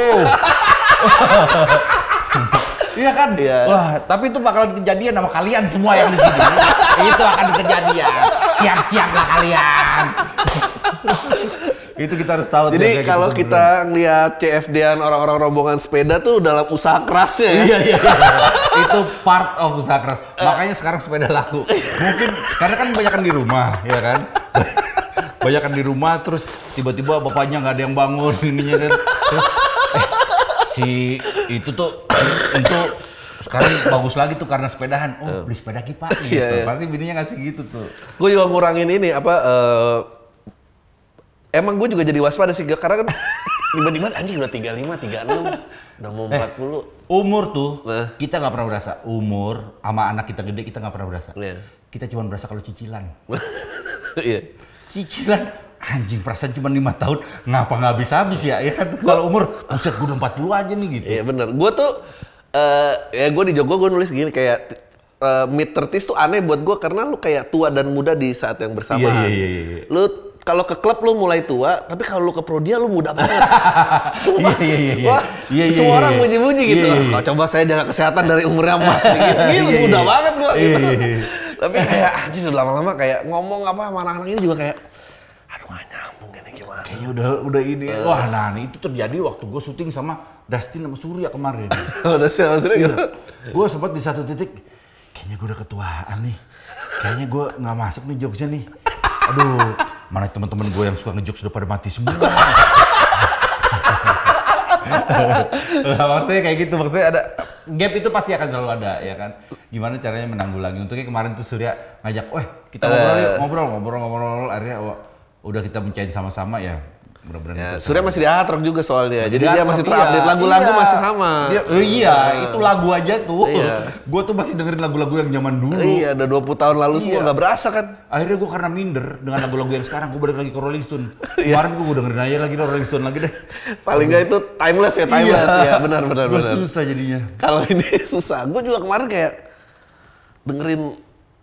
Iya kan? Iya. Wah, tapi itu bakalan kejadian sama kalian semua yang di sini. itu akan kejadian. Siap-siaplah kalian. itu kita harus tahu. Jadi kalau gitu, kita ngeliat CFD-an orang-orang rombongan sepeda tuh dalam usaha kerasnya ya. Iya iya. iya. itu part of usaha keras. Makanya sekarang sepeda laku. Mungkin karena kan banyak di rumah, ya kan. Banyak di rumah terus tiba-tiba bapaknya nggak ada yang bangun ininya kan. Terus eh, si itu tuh untuk sekarang bagus lagi tuh karena sepedahan. Oh, beli sepeda lagi Pak gitu. Iya, iya. Pasti bininya ngasih gitu tuh. Gue juga ngurangin ini apa eh, emang gue juga jadi waspada sih karena kan tiba-tiba anjing udah 35, 36, udah mau 40. Umur tuh Eh. kita nggak pernah berasa. Umur sama anak kita gede kita nggak pernah berasa. Iya. Kita cuma berasa kalau cicilan. Iya. cicilan anjing perasaan cuma lima tahun ngapa nggak habis habis ya ya kan kalau umur buset gue udah 40 aja nih gitu Iya bener. Gue tuh eh ya gue di Jogja gue nulis gini kayak eh, mid 30s tuh aneh buat gue karena lu kayak tua dan muda di saat yang bersamaan. Iya, iya, iya, iya. Lu kalau ke klub lu mulai tua, tapi kalau lu ke Prodia lu muda banget. Sumpah. Iya, iya, iya, iya. Wah, Iya, iya, semua iya, orang iya. muji-muji gitu. Iya, iya, iya. "Oh, coba saya jaga kesehatan dari umurnya mas gitu. Gitu, Iya, muda iya. banget gua Iya, gitu. iya, iya. Tapi kayak udah lama-lama kayak ngomong apa sama anak-anak ini juga kayak aduh gak nyambung ini gimana. kayaknya udah udah ini wah nah nih, itu terjadi waktu gue syuting sama Dustin sama Surya kemarin udah sih maksudnya gitu. gue sempat di satu titik kayaknya gue udah ketuaan nih kayaknya gue nggak masuk nih jokesnya nih aduh mana teman-teman gue yang suka ngejokes udah pada mati semua. Nah, maksudnya kayak gitu maksudnya ada gap itu pasti akan selalu ada ya kan? Gimana caranya menanggulangi? Untuknya kemarin tuh Surya ngajak weh kita ngobrol yuk ngobrol ngobrol ngobrol. Akhirnya wah, udah kita mencari sama-sama ya mudah-mudahan Ya, itu Surya masih di hard rock juga soalnya. Jadi Dia masih terupdate iya, lagu-lagu iya. masih sama. Dia- eh, iya, itu lagu aja tuh. Iya. Gue tuh masih dengerin lagu-lagu yang zaman dulu. Iya, udah 20 tahun lalu semua Iya. nggak berasa kan. Akhirnya gue karena minder dengan lagu-lagu yang sekarang, gue balik lagi ke Rolling Stone. Iya. Kemarin gue dengerin aja lagi Rolling Stone lagi deh. Paling nggak itu timeless ya, timeless ya. Benar benar Gue benar. susah jadinya. Kalau ini susah. Gue juga kemarin kayak dengerin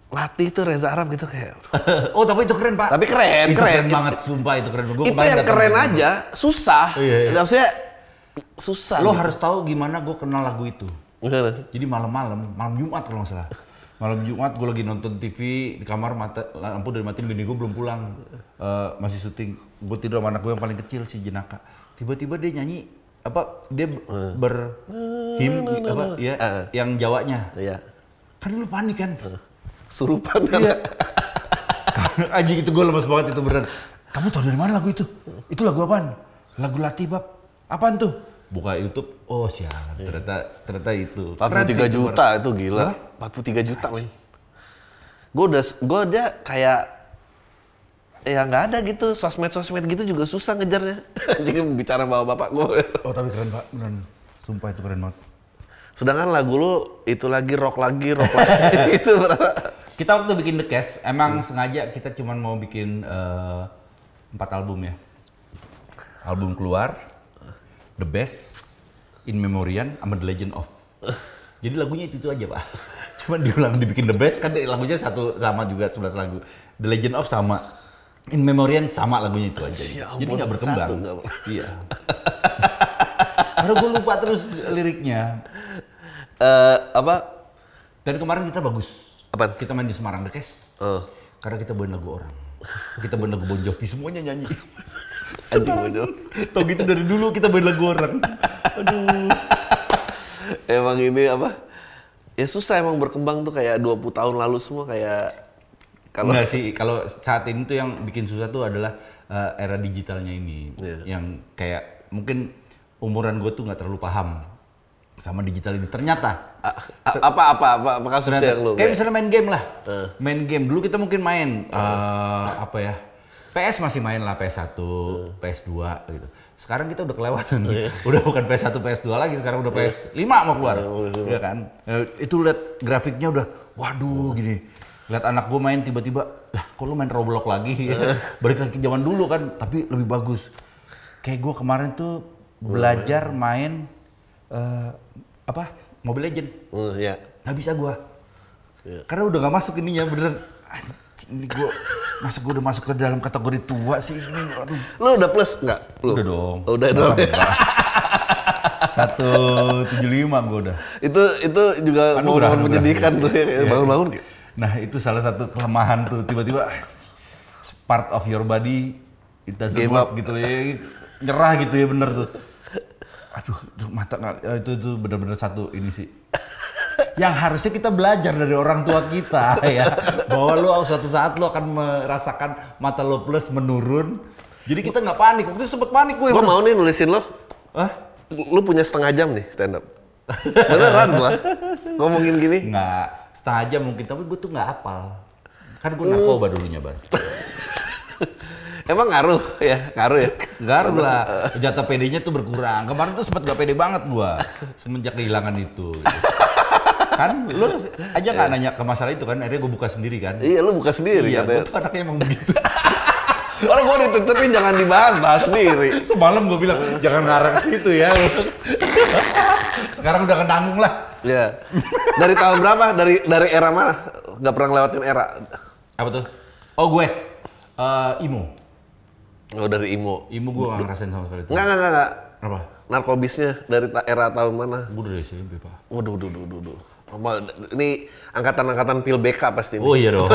latih tuh Reza Arab gitu kayak. oh tapi itu keren pak. Tapi keren, itu keren. keren, banget, sumpah itu keren. Gua itu yang keren ke- aja, susah. Iya, iya. Maksudnya susah. Lo gitu. harus tahu gimana gue kenal lagu itu. Jadi malam-malam, malam Jumat kalau nggak salah. Malam Jumat gue lagi nonton TV di kamar mata lampu dari matiin bini gue belum pulang Eh, masih syuting. Gue tidur sama anak gue yang paling kecil si Jenaka. Tiba-tiba dia nyanyi apa dia Eh. berhim apa ya yang Jawanya. Iya. Kan lu panik kan? Surupan kan. Iya. Anjing itu gue lemes banget itu beneran. Kamu tahu dari mana lagu itu? Itu lagu apaan? Lagu Latibab. Apaan tuh? Buka YouTube. Oh sialan. Ternyata ternyata itu. Keren sih 43 itu, juta Bar. itu gila. 43 juta men. Gue udah, gue udah kayak ya nggak ada gitu sosmed sosmed gitu juga susah ngejarnya. Jadi bicara bawa bapak gue. Oh tapi keren pak, beneran. Sumpah itu keren banget. Sedangkan lagu lu itu lagi rock lagi rock lagi itu berapa? Kita waktu bikin The Cash, emang sengaja kita cuma mau bikin eh, empat album ya. Album keluar, The Best, In Memoriam, sama The Legend of. Jadi lagunya itu itu aja pak. Cuman diulang dibikin The Best kan lagunya satu sama juga 11 lagu. The Legend of sama. In Memoriam sama lagunya itu aja. Ya Jadi nggak berkembang. satu ber- Iya. Karena gue lupa terus liriknya. Eh, apa? Dan kemarin kita bagus. Apaan? Kita main di Semarang The Cash. Oh. Karena kita bawain lagu orang. Kita bawain lagu Bon Jovi, semuanya nyanyi. Anjing bodoh. Tau gitu dari dulu kita bawain lagu orang. Aduh. Emang ini apa? Ya susah emang berkembang tuh kayak 20 tahun lalu semua kayak kalau Enggak sih, kalau saat ini tuh yang bikin susah tuh adalah eh, era digitalnya ini. Iya. Yang kayak mungkin umuran gue tuh nggak terlalu paham sama digital ini. Ternyata A- a- apa apa apa apa kasus Ternyata, yang lu kayak misalnya main game lah. Eh. Main game dulu kita mungkin main eh, apa ya? PS masih main lah PS1, Eh. PS2 gitu. Sekarang kita udah kelewatan. Udah bukan PS1, PS2 lagi, sekarang udah PS5 mau keluar. Iya kan? Eh, itu lihat grafiknya udah waduh gini. Lihat anak gue main tiba-tiba, lah kok lu main Roblox lagi? Balik lagi zaman dulu kan, tapi lebih bagus. Kayak gue kemarin tuh belajar main eh, apa? Mobile Legend Oh, ya. nggak bisa gua Iya. karena udah nggak masuk ininya beneran anjing ini gua masa gua udah masuk ke dalam kategori tua sih ini aduh Lu udah plus nggak? Lu? udah dong Oh, udah dong. satu tujuh lima gua udah itu itu juga Aduh, udah, menyedihkan tuh ya Iya. bangun-bangun kayak, nah itu salah satu kelemahan tuh tiba-tiba part of your body work up. gitu ya nyerah gitu ya bener tuh aduh mata nggak ya, itu itu bener-bener satu ini sih yang harusnya kita belajar dari orang tua kita ya bahwa lu suatu saat lu akan merasakan mata lo plus menurun jadi kita nggak panik waktu itu sempet panik gue Gua mau nih nulisin lo. Hah? Lu punya setengah jam nih stand up. Beneran gua. Ngomongin gini. nggak setengah jam mungkin tapi gue tuh nggak hafal kan gue narkoba dulunya bar Emang ngaruh ya, ngaruh ya. Garuh lah, jatah PD-nya tuh berkurang. Kemarin tuh sempat gak pede banget gua semenjak kehilangan itu. kan lu aja nggak nanya ke masalah itu kan, akhirnya gua buka sendiri kan. Iya, lu buka sendiri Iya, gua tuh anaknya emang begitu. Orang gua ditutupin jangan dibahas, bahas sendiri. Semalam gua bilang jangan ngarang ke situ ya. Sekarang udah kenanggung lah. Iya. Dari tahun berapa? Dari dari era mana? Gak pernah ngelewatin era. Apa tuh? Oh gue, Eh, imo. Oh, dari Imo. Imo gua nggak ngerasain sama sekali. Enggak, enggak, enggak. Apa? Narkobisnya dari era tahun mana? Gua dari SMP pak. Waduh, waduh, waduh, waduh. Normal. Ini angkatan-angkatan pil BK pasti. Oh iya dong.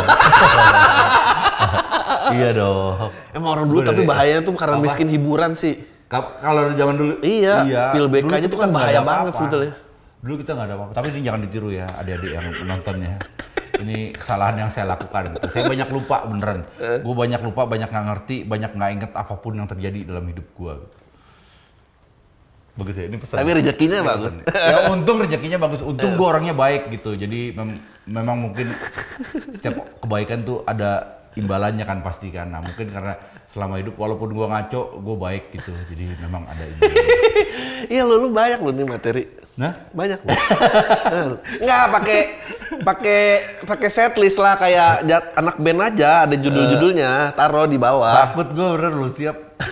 iya dong. Emang orang dulu tapi bahayanya tuh karena miskin hiburan sih. Ka- Kalau zaman dulu, Iya, pil BK Dulu aja kita tuh kan bahaya banget sebetulnya. Dulu kita nggak ada apa-apa. Tapi ini jangan ditiru ya, adik-adik yang menontonnya. Ini kesalahan yang saya lakukan. Gitu. Saya banyak lupa beneran. Eh. Gue banyak lupa, banyak nggak ngerti, banyak nggak inget apa pun yang terjadi dalam hidup gue. Bagus ya, ini pesan. Tapi rezekinya Ini bagus. pesan ya. Ya untung rezekinya bagus. Untung gue orangnya baik gitu. Jadi mem- memang mungkin setiap kebaikan tuh ada imbalannya kan pasti kan. Nah mungkin karena selama hidup walaupun gue ngaco, gue baik gitu. Jadi memang ada imbalannya. Iya, lu, lu banyak lu nih materi. Nah, Banyak. lu. Enggak pakai pakai pakai setlist lah kayak jat- anak band aja ada judul-judulnya, taruh di bawah. takut gue bener lu siap.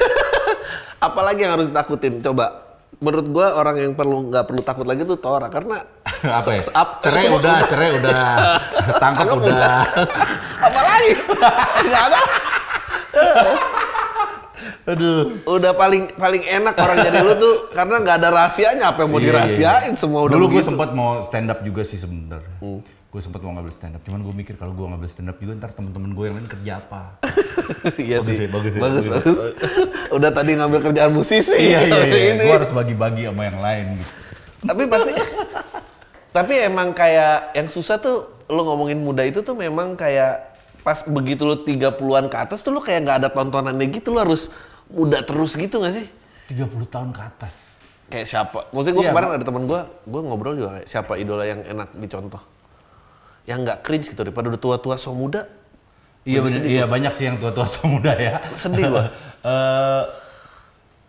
Apalagi yang harus ditakutin? Coba. Menurut gua orang yang perlu nggak perlu takut lagi tuh Tora karena apa ya? ap- cerai semua- udah, cerai udah, tangkap Tangkap udah. Apalagi? Nggak ada. Aduh. Udah paling paling enak orang jadi lu tuh karena nggak ada rahasianya apa yang mau Iya, iya, dirahasiain iya. semua udah Dulu gue sempat mau stand up juga sih sebenarnya. Gue sempat mau ngambil stand up, cuman gue mikir kalau gue ngambil stand up juga ntar temen-temen gue yang lain kerja apa? Iya Bagus sih. ya, bagus ya, bagus, bagus. bagus. Udah tadi ngambil kerjaan musisi. iya iya iya. Ini. Gue harus bagi-bagi sama yang lain gitu. Tapi pasti Tapi emang kayak yang susah tuh lu ngomongin muda itu tuh memang kayak pas begitu lu 30-an ke atas tuh lu kayak nggak ada tontonannya gitu lu harus muda terus gitu gak sih? 30 tahun ke atas. Kayak siapa? Maksudnya gue Iya, kemarin ada teman gue, gue ngobrol juga kayak siapa idola yang enak dicontoh. Yang nggak cringe gitu daripada udah tua-tua so muda. Iya bener, iya banyak sih yang tua-tua so muda ya. Sedih gua. Eh,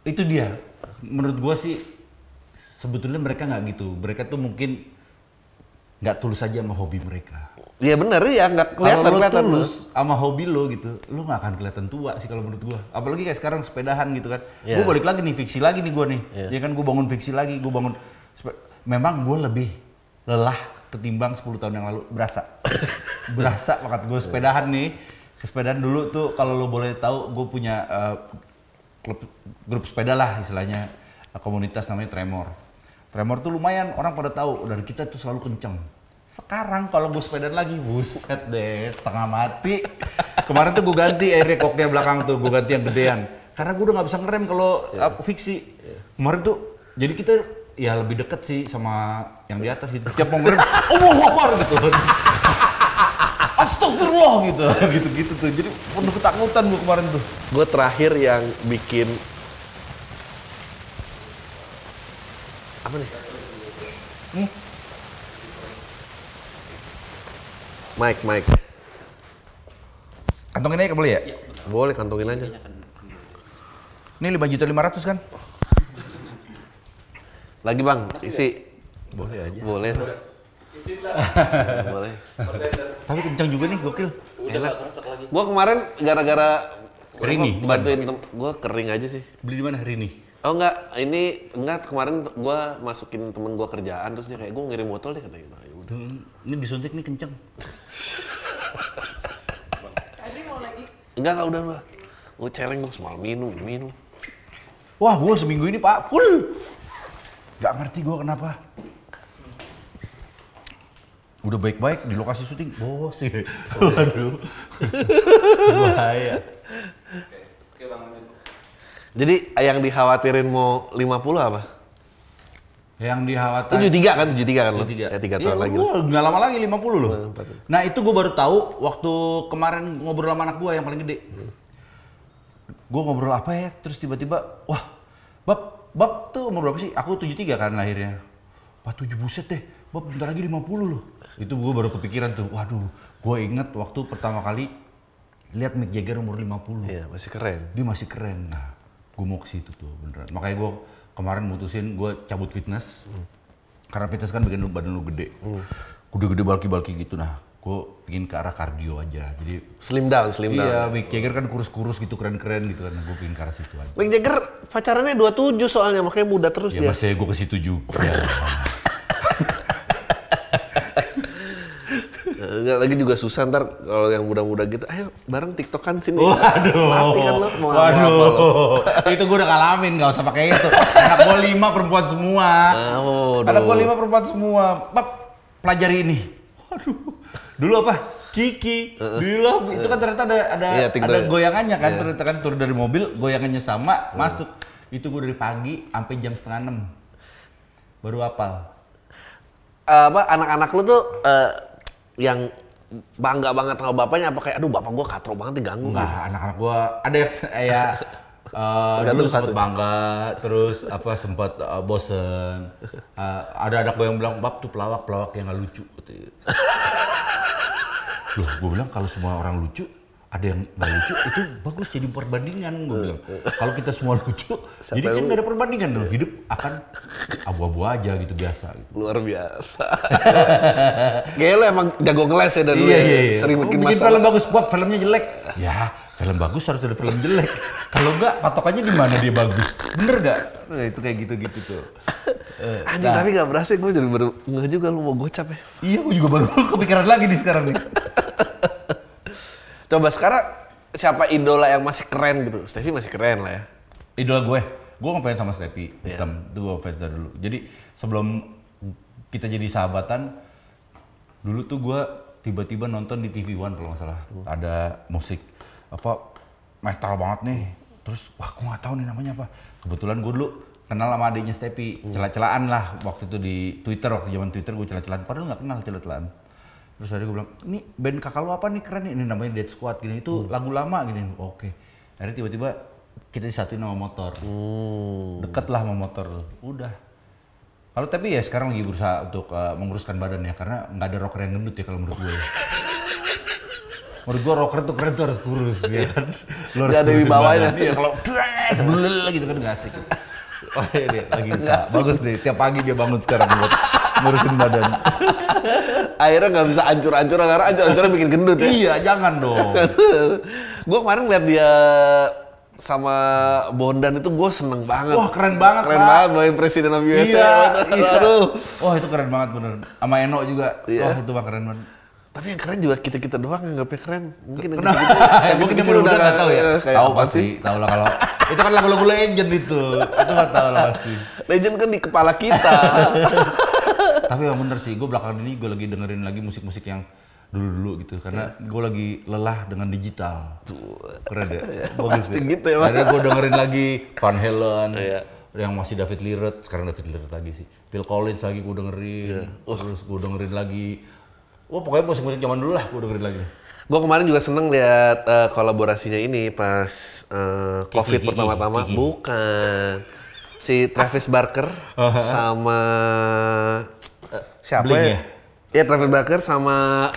itu dia. Menurut gua sih sebetulnya mereka nggak gitu. Mereka tuh mungkin nggak tulus aja sama hobi mereka. Iya bener ya, nggak Kalau kelihatan lo kelihatan lu. tulus sama hobi lo gitu, lo nggak akan kelihatan tua sih kalau menurut gua. Apalagi kayak sekarang sepedahan gitu kan. Iya. Gua balik lagi nih fiksi lagi nih gua nih. Ya kan gua bangun fiksi lagi, gua bangun. Memang gua lebih lelah ketimbang 10 tahun yang lalu berasa. berasa banget gua sepedahan nih. Sepedahan dulu tuh kalau lo boleh tahu gua punya eh, klub grup sepeda lah istilahnya eh, komunitas namanya Tremor. Tremor tuh lumayan orang pada tahu dan kita tuh selalu kenceng. Sekarang kalau gue sepedaan lagi, buset deh, setengah mati. Kemarin tuh gue ganti air koknya belakang tuh, gue ganti yang gedean. Karena gue udah nggak bisa ngerem kalau uh, fiksi. Kemarin tuh, jadi kita ya lebih deket sih sama yang di atas gitu. Setiap mau ngerem, Allah Akbar gitu. Astagfirullah gitu, gitu-gitu tuh. Jadi penuh ketakutan gue kemarin tuh. Gue terakhir yang bikin apa nih? Hmm. Mike, Mike. Kantongin aja boleh ya? Boleh kantongin aja. Ini 5 juta 500 kan? Lagi bang, isi. Boleh aja. Boleh tuh. Boleh. Tapi kencang juga nih, gokil. Enak. Gua kemarin gara-gara Rini, bantuin tem gua kering aja sih. Beli di mana hari ini? Oh enggak, ini enggak kemarin gua masukin temen gua kerjaan terus dia kayak gua ngirim botol deh katanya. Ya udah. Hmm, ini disuntik nih kencang. Enggak enggak udah udah. Gua celeng gua semalam minum, minum. Wah, gua seminggu ini pak full. Gak ngerti gua kenapa. Udah baik-baik di lokasi syuting, bos sih. Waduh. Bahaya. Jadi yang dikhawatirin mau 50 apa? Yang dikhawatir 73 kan? 73 kan lo? tiga. Ya 3 Iya, tahun lagi. gua nggak lama lagi 50 loh. Nah. Nah itu gue baru tahu waktu kemarin ngobrol sama anak gue yang paling gede. Gue ngobrol apa ya, terus tiba-tiba, wah, bab, bab tuh umur berapa sih? Aku 73 kan lahirnya. Wah 7 buset deh, bab bentar lagi 50 loh. Itu gue baru kepikiran tuh, waduh, gue inget waktu pertama kali lihat Mick Jagger umur 50. Iya, masih keren. Dia masih keren. Nah, gue mau ke situ tuh beneran. Makanya gue kemarin mutusin gue cabut fitness. Karena fitness kan bikin badan lu gede. Gede-gede balki-balki gitu. Nah, gue pingin ke arah kardio aja. Jadi Slim down, slim down. iya, Mick Jagger kan kurus-kurus gitu, keren-keren gitu kan. Gue pingin ke arah situ aja. Mick Jagger pacarannya 27 soalnya, makanya muda terus Ya dia. masih gue ke situ juga. Enggak lagi juga susah ntar kalau yang muda-muda gitu, ayo bareng tiktokan sini. Waduh. Mati kan lo mau Waduh. apa lo. itu gue udah ngalamin, gak usah pakai itu. Anak gue lima perempuan semua. Aduh. Anak gue lima perempuan semua. Bab, pelajari ini. Waduh. Dulu apa? Kiki. Dulu itu kan ternyata ada ada Iya, ada ya. goyangannya kan. Ternyata kan turun dari mobil, goyangannya sama, masuk. Itu gue dari pagi sampai jam setengah enam. Baru hafal. apa anak-anak lu tuh eh, yang bangga banget sama bapaknya apa kayak aduh bapak gua katro banget diganggu Enggak, anak-anak gua ada yang Tergantung dulu sempat bangga, terus apa sempat eh, bosen. Eh, ada anak gua yang bilang, "Bab tuh pelawak-pelawak yang nggak lucu." Loh, gua bilang kalau semua orang lucu, ada yang nggak lucu, itu bagus jadi perbandingan. Gua bilang, kalau kita semua lucu, jadi kan nggak ada perbandingan dong. Hidup akan abu-abu aja gitu biasa. Gitu. luar biasa. Kayaknya lu emang jago ngeles ya dari Iya, ya. iya, iya. Sering Oh, bikin bikin masalah. film bagus, buat filmnya jelek. Ya, film bagus harus ada film jelek. Kalau enggak, patokannya di mana dia bagus? Bener nggak? Nah, itu kayak gitu-gitu tuh. Eh, Anjing tapi gak berhasil gue jadi baru nggak juga lu mau gocap ya. Iya, gue juga baru kepikiran lagi nih sekarang nih. Coba sekarang siapa idola yang masih keren gitu? Stevie masih keren lah ya. Idola gue, gue ngefans sama Stepi, Iya. hitam. Itu gue ngefans dari dulu. Jadi sebelum kita jadi sahabatan, dulu tuh gue tiba-tiba nonton di TV One kalau nggak salah. Ada musik apa metal banget nih. Terus wah gue nggak tahu nih namanya apa. Kebetulan gue dulu kenal sama adiknya Stepi, celah-celahan lah waktu itu di Twitter waktu zaman Twitter gue celah-celahan. Padahal nggak kenal celah-celahan. Terus ada gue bilang, ini band kakak lu apa nih keren nih? Ini namanya Dead Squad gini. Itu lagu lama gini. Oke. Akhirnya tiba-tiba kita disatuin sama motor. Deket lah sama motor. Udah. Kalau tapi ya sekarang lagi berusaha untuk uh, menguruskan badan ya karena nggak ada rocker yang gendut ya kalau menurut gue. menurut gue rocker tuh keren tuh harus kurus ya kan. Lu harus ada wibawanya. badan. Iya kalau belel gitu kan nggak asik. Oh iya dia lagi usaha. Bagus deh, tiap pagi dia bangun sekarang buat ngurusin badan. Akhirnya nggak bisa ancur-ancur karena ancur-ancurnya bikin gendut ya. iya, jangan dong. gue kemarin lihat dia sama Bondan itu gue seneng banget. Wah, keren banget, Keren Pak. banget bawain presiden of USA. iya, iya. Aduh. Wah, itu keren banget bener. Sama Eno juga. Iya. Wah, itu mah keren banget. Tapi yang keren juga kita-kita doang yang nggaknya keren. Mungkin yang gitu-gitu yang muda udah nggak tahu ya. Tahu pasti, tahu lah kalau itu kan lagu-lagu legend itu. Itu nggak tahu lah pasti. Legend kan di kepala kita. Tapi yang bener sih, gue belakangan ini gue lagi dengerin lagi musik-musik yang dulu-dulu gitu karena gue lagi lelah dengan digital. Keren ya? Bagus pasti deh. gitu ya. Akhirnya gue dengerin lagi Van Halen, Iya. yang masih David Liret, sekarang David Liret lagi sih. Phil Collins lagi gue dengerin, terus gue dengerin lagi. Wah pokoknya musik-musik zaman dulu lah gue dengerin lagi. gue kemarin juga seneng lihat eh, kolaborasinya ini pas eh, COVID pertama-tama. Bukan. Si Travis Barker sama eh, siapa Blink ya? Iya Travis Barker sama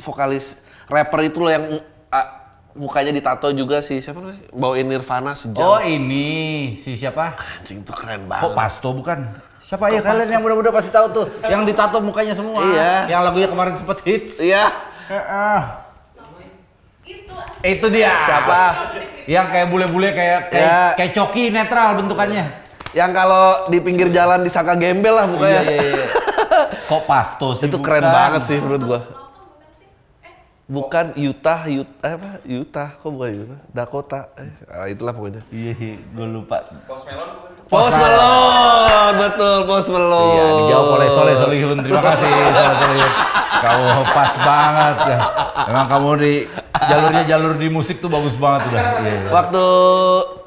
vokalis rapper itu loh yang ah, mukanya ditato juga sih siapa namanya? Bawain Nirvana sejam. Oh ini si siapa? Anjing itu keren Kok banget. Pasto bukan? Siapa ya kalian yang muda-muda pasti tahu tuh, yang ditato mukanya semua. Iya. Yang lagunya kemarin sempet hits. Iya. Heeh. itu Itu dia. Siapa? Yang kayak bule-bule kayak kayak, Ya. kayak coki netral bentukannya. Yang kalau di pinggir jalan disangka gembel lah mukanya. Iya, iya, iya. Kok pasto sih? Itu keren bukan? banget sih menurut gua. bukan sih eh Utah, Utah apa? Utah, kok bukan Utah? Dakota, eh, ah, itulah pokoknya. Iya, iya, gue lupa. Post Malone, betul Post Malone. Iya, dijawab oleh Soleh Solihun. Terima kasih Soleh Solihun. Kamu pas banget ya. Emang kamu di jalurnya jalur di musik tuh bagus banget udah. Iya, iya. Waktu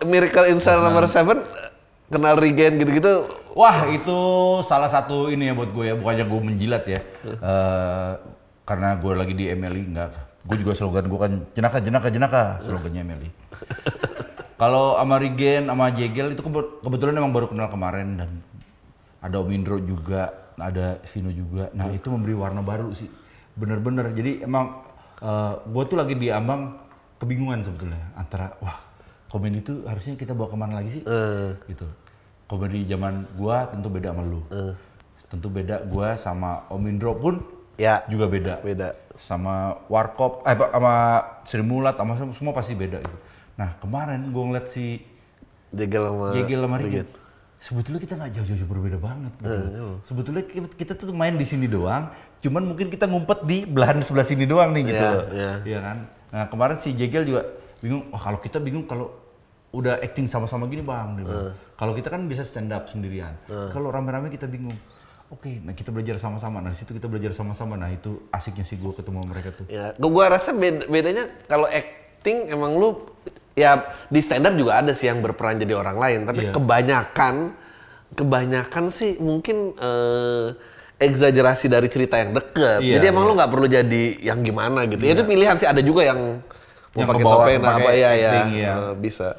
Miracle in Cell Number 7 kenal Regen gitu-gitu. Wah itu salah satu ini ya buat gue ya, bukannya gue menjilat ya. Eh, karena gue lagi di MLI enggak. Gue juga slogan gue kan jenaka jenaka jenaka slogannya MLI. Kalau sama Rigen sama Jegel itu kebe- kebetulan emang baru kenal kemarin dan ada Om Indro juga, ada Vino juga. Nah itu memberi warna baru sih, bener-bener. Jadi emang gue tuh lagi di ambang kebingungan sebetulnya antara wah komedi itu harusnya kita bawa ke mana lagi sih? Gitu. Komedi zaman gua tentu beda sama lu. Tentu beda gua sama Om Indro pun Ya. juga beda. Beda. Sama Warkop, eh sama Sri Mulat, sama semua, semua pasti beda gitu. Nah kemarin gua ngeliat si Jegel sama Jegel sama. Rigen. Sebetulnya kita nggak jauh-jauh berbeda banget. Gitu. Sebetulnya kita, tuh main di sini doang, cuman mungkin kita ngumpet di belahan sebelah sini doang nih gitu. Iya, loh. iya. Iya kan. Nah kemarin si Jegel juga bingung. Wah kalau kita bingung kalau udah acting sama-sama gini bang. bilang. Kalau kita kan bisa stand up sendirian. Kalau rame-rame kita bingung. Oke, nah kita belajar sama-sama. Nah situ kita belajar sama-sama. Nah itu asiknya sih gue ketemu mereka tuh. Ya, gua, gua rasa bed- bedanya kalau acting emang lu ya di stand up juga ada sih yang berperan jadi orang lain, tapi Iya. kebanyakan kebanyakan sih mungkin eh, egzagerasi dari cerita yang deket. Iya, jadi emang iya. lu nggak perlu jadi yang gimana gitu. Ya itu pilihan sih ada juga yang mau pakai topeng apa ya ya iya. eh, bisa.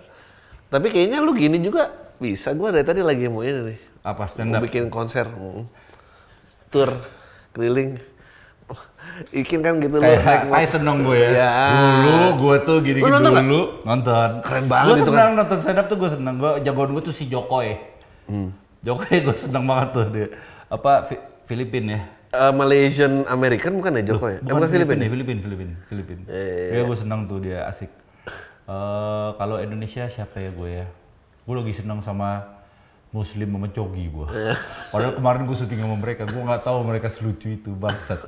Tapi kayaknya lu gini juga bisa. Gua dari tadi lagi mau ini nih. Apa stand Mau up? bikin konser. mm. Tour keliling. Ikin kan gitu lu Kayak dong gue ya. Iya. Dulu gue tuh gini, Lu nonton dulu nonton. Keren banget Gue itu senang nonton stand up tuh gue senang. Gue jagoan gue tuh si Jokoy. Hmm. Jokoy gue senang banget tuh dia. Apa Fi- Filipin ya? Eh, Malaysian American bukan ya Joko ya? Eh, bukan Filipina. ya, Filipin, Filipin, Filipin. Iya, Dia gue senang tuh dia asik. Eh kalau Indonesia siapa ya gue ya? Gue lagi senang sama Muslim sama Cogi gue. Iya. Padahal kemarin gue syuting sama mereka, gue nggak tahu mereka selucu itu bangsat.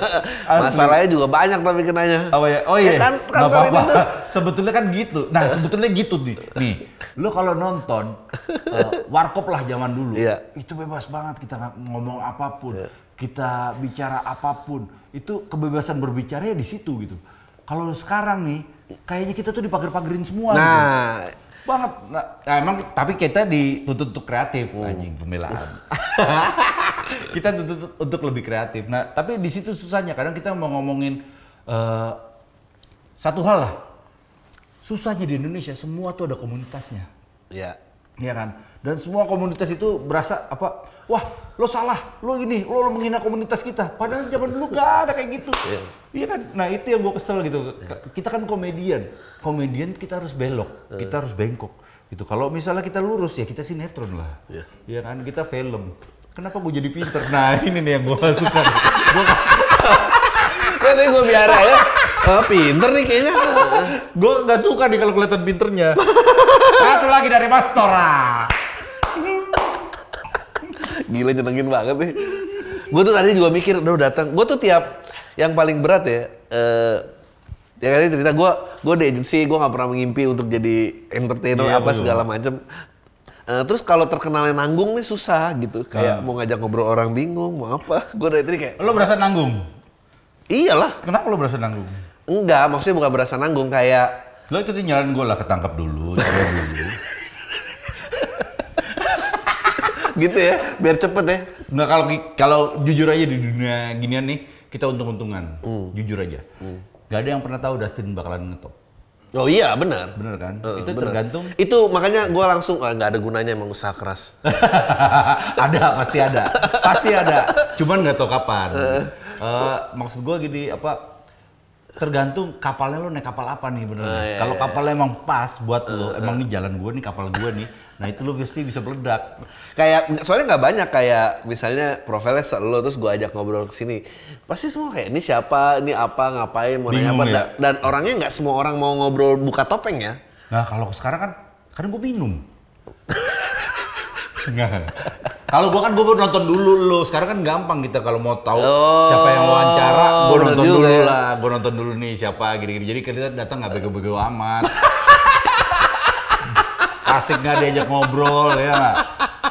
Masalahnya juga banyak tapi kenanya. Apa ya? Oh Ya iya. kan, Nggak kantor ini apa-apa. tuh. Sebetulnya kan gitu. Nah, sebetulnya gitu nih. Nih, lu kalau nonton eh, warkop lah zaman dulu. Iya. Itu bebas banget kita ng- ngomong apa pun. Kita bicara apa pun. Itu kebebasan berbicara ya di situ gitu. Kalau sekarang nih, kayaknya kita tuh dipager-pagerin semua gitu. Banget. Nah, emang tapi kita dituntut untuk kreatif anjing pembelaan. kita dituntut untuk lebih kreatif. Nah, tapi di situ susahnya kadang kita mau ngomongin eh, satu hal lah. Susahnya di Indonesia semua tuh ada komunitasnya. ya. Iya kan? Dan semua komunitas itu berasa apa? Wah, lo salah, lo ini, lo, lo menghina komunitas kita. Padahal zaman dulu gak ada kayak gitu. Iya kan? Nah itu yang gue kesel gitu. Kita kan komedian, komedian kita harus belok, kita harus bengkok. Itu kalau misalnya kita lurus ya kita sinetron lah. Iya. Iya kan kita film. Kenapa gue jadi pinter? Nah ini nih yang gue suka. gue Katanya gue biara ya. Ah, pinter nih kayaknya. gue nggak suka nih kalau kelihatan pinternya. Satu lagi dari Mas Tora. Gila nyenengin banget nih. Gue tuh tadi juga mikir, udah datang. Gue tuh tiap yang paling berat ya. eh ya kali cerita gue, gue di agency, gue nggak pernah mengimpi untuk jadi entertainer Iya, apa betul. segala macem. Eh, terus kalau terkenalnya nanggung nih susah gitu. Kayak mau ngajak ngobrol orang bingung, mau apa. Gue dari tadi kayak, Lo berasa nanggung? iyalah. Kenapa lo berasa nanggung? Enggak, maksudnya bukan berasa nanggung. Kayak, Lo ikutin jalan gue lah ketangkap dulu, coba dulu. gitu ya, biar cepet ya. Nggak kalau kalau jujur aja di dunia ginian nih kita untung-untungan, jujur aja. Gak ada yang pernah tahu Dustin bakalan ngetop, Oh iya, benar. bener kan? Eh, itu benar. tergantung. Itu makanya gue langsung ah, nggak ada gunanya emang usaha keras. ada pasti ada, pasti ada. Cuman nggak tahu kapan. Eh, maksud gue gini apa? Tergantung kapalnya lo naik kapal apa nih bener. Ah, iya, Kalau iya. kapalnya emang pas buat lo, emang nih jalan gue nih kapal gue nih. Nah itu lo pasti bisa meledak. kayak soalnya nggak banyak kayak misalnya profilnya lo terus gue ajak ngobrol ke sini pasti semua kayak ini siapa ini apa ngapain mau nanya apa ya? dan, dan orangnya nggak semua orang mau ngobrol buka topeng ya Nah kalau sekarang kan, kan gue minum. Kalau gue kan baru nonton dulu lo. Sekarang kan gampang kita kalau mau tahu Oh, siapa yang wawancara, bener nonton dulu ya. lah. Gue nonton dulu nih siapa gini-gini. Jadi kita datang nggak bego-bego amat. Asik nggak diajak ngobrol ya?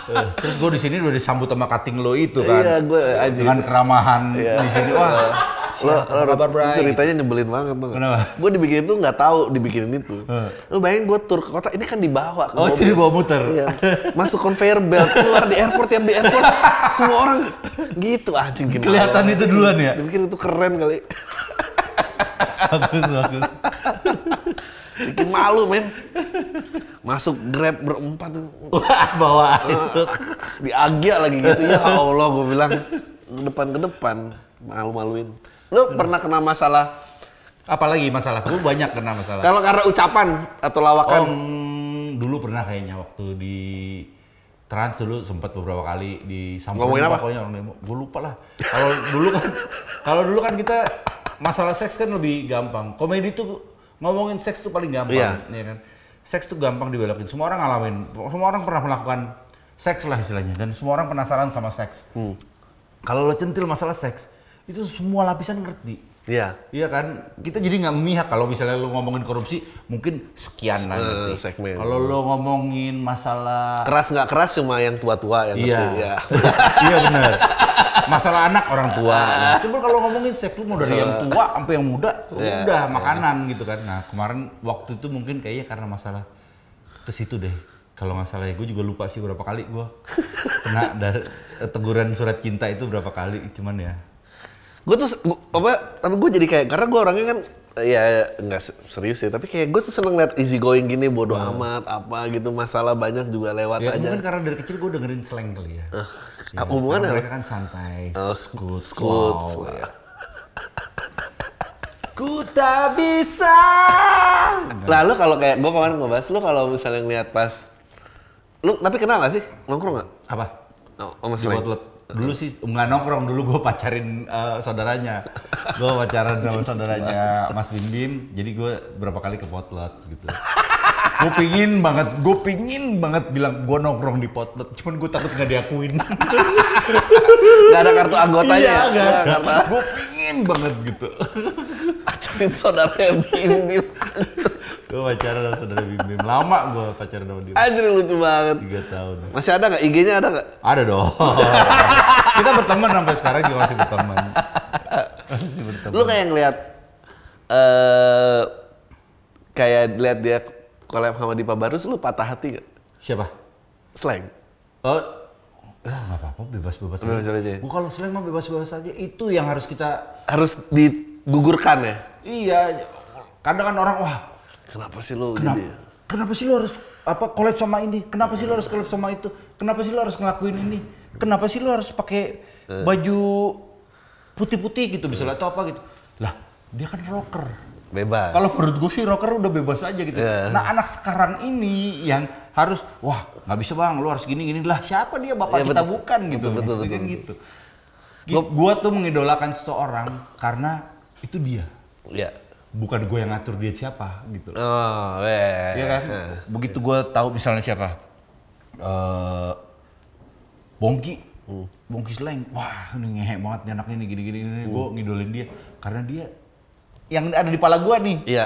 Eh, Terus gue di sini udah disambut sama cutting lo itu kan. Iya, gue anjing. Dengan keramahan di sini. Wah, lo, siapa lo kabar, Bray? ceritanya nyebelin banget tuh Kenapa? gue dibikin itu nggak tahu dibikinin itu lo bayangin gue tur ke kota ini kan dibawa ke Oh, jadi bawa muter. Iya. masuk conveyor belt keluar di airport yang di airport semua orang gitu anjing gimana Kelihatan itu duluan ya? dibikin itu keren kali Bagus, bagus. Bikin malu men masuk grab berempat tuh Wah, bawa itu. di Agia lagi gitu ya Allah gue bilang ke depan ke depan malu-maluin lo pernah kena masalah Apalagi masalah? Gue banyak kena masalah. kalau karena ucapan atau lawakan Om, dulu pernah kayaknya waktu di Trans dulu sempat beberapa kali di Ngomongin apa? pokoknya orang demo. Gue lupa lah. Kalau dulu kan kalau dulu kan kita masalah seks kan lebih gampang. Komedi tuh ngomongin seks tuh paling gampang, Iya. ya kan? Seks tuh gampang dibelokin. Semua orang ngalamin. Semua orang pernah melakukan seks lah istilahnya dan semua orang penasaran sama seks. Hmm. Kalau lo centil masalah seks, itu semua lapisan ngerti. Iya Iya kan, kita jadi nggak memihak kalau misalnya lu ngomongin korupsi mungkin sekian lah segmen. Kalau lu ngomongin masalah keras nggak keras cuma yang tua-tua yang iya, ngerti ya iya benar. Masalah anak orang tua. Nah, cuma kalau ngomongin seks lu mau dari yang tua sampai yang muda, Iya, udah makanan gitu kan. Nah kemarin waktu itu mungkin kayaknya karena masalah ke situ deh. Kalau nggak salah ya, gue juga lupa sih berapa kali gue kena dari teguran surat cinta itu berapa kali, cuman ya. gue tuh gua, apa tapi gue jadi kayak karena gue orangnya kan ya nggak se- serius sih tapi kayak gue tuh seneng liat easy going gini bodoh amat apa gitu masalah banyak juga lewat Ya aja mungkin karena dari kecil gue dengerin slang kali ya. Ya, apa hubungannya? Mereka kan santai, skut, skut, slow, slow. ya. Ku tak bisa. lalu kalau kayak gue kemarin ngebahas lu kalau misalnya ngeliat pas lu tapi kenal gak sih nongkrong nggak Apa? oh, sama Slang? Dulu sih nggak nongkrong dulu gue pacarin eh, saudaranya. Gue pacaran sama saudaranya Mas Bim Bim. Jadi gue berapa kali ke potluck gitu. Gue pingin banget, gue pingin banget bilang gue nongkrong di potluck. Cuman gue takut nggak diakuin. nggak ada kartu anggotanya Iya, ya? nggak ada. karena Gue pingin banget gitu. pacarin saudaranya bim bim gue pacaran sama saudara Bim Bim. Lama gue pacaran sama dia. anjir lucu banget Tiga tahun. masih ada nggak IG-nya ada nggak Ada dong. Kita berteman sampai sekarang juga masih berteman. Masih berteman. lu kayak ngeliat eh kayak lihat dia collab sama Dipa Barus lu patah hati gak? Siapa? Slang. Oh, ah, nggak apa-apa, bebas-bebas Bebas aja. aja. Gua kalau slang mah bebas-bebas aja. Itu yang harus kita. Harus digugurkan ya? Iya. Kadang kan orang wah, Kenapa sih lu kenapa, jadi? kenapa sih lu harus apa collab sama ini? Kenapa sih lu harus collab sama itu? Kenapa sih lu harus ngelakuin ini? Kenapa sih lu harus pakai Eh. baju putih-putih gitu misalnya atau apa gitu? Lah, dia kan rocker. Bebas. Kalau menurut gue sih rocker udah bebas aja gitu. Iya. Nah anak sekarang ini yang harus wah nggak bisa bang lu harus gini gini lah siapa dia bapak Iya, kita betul. bukan gitu Betul, betul, betul, gitu Gi- gua tuh mengidolakan seseorang karena itu dia Ya. bukan gue yang ngatur dia siapa gitu. Oh, weh. Iya kan? Begitu gue tahu misalnya siapa, eh Bongki, Bongki Sleng, wah ini ngehe banget nih anak ini gini-gini, gini. gue ngidolin dia karena dia yang ada di pala gue nih, Iya.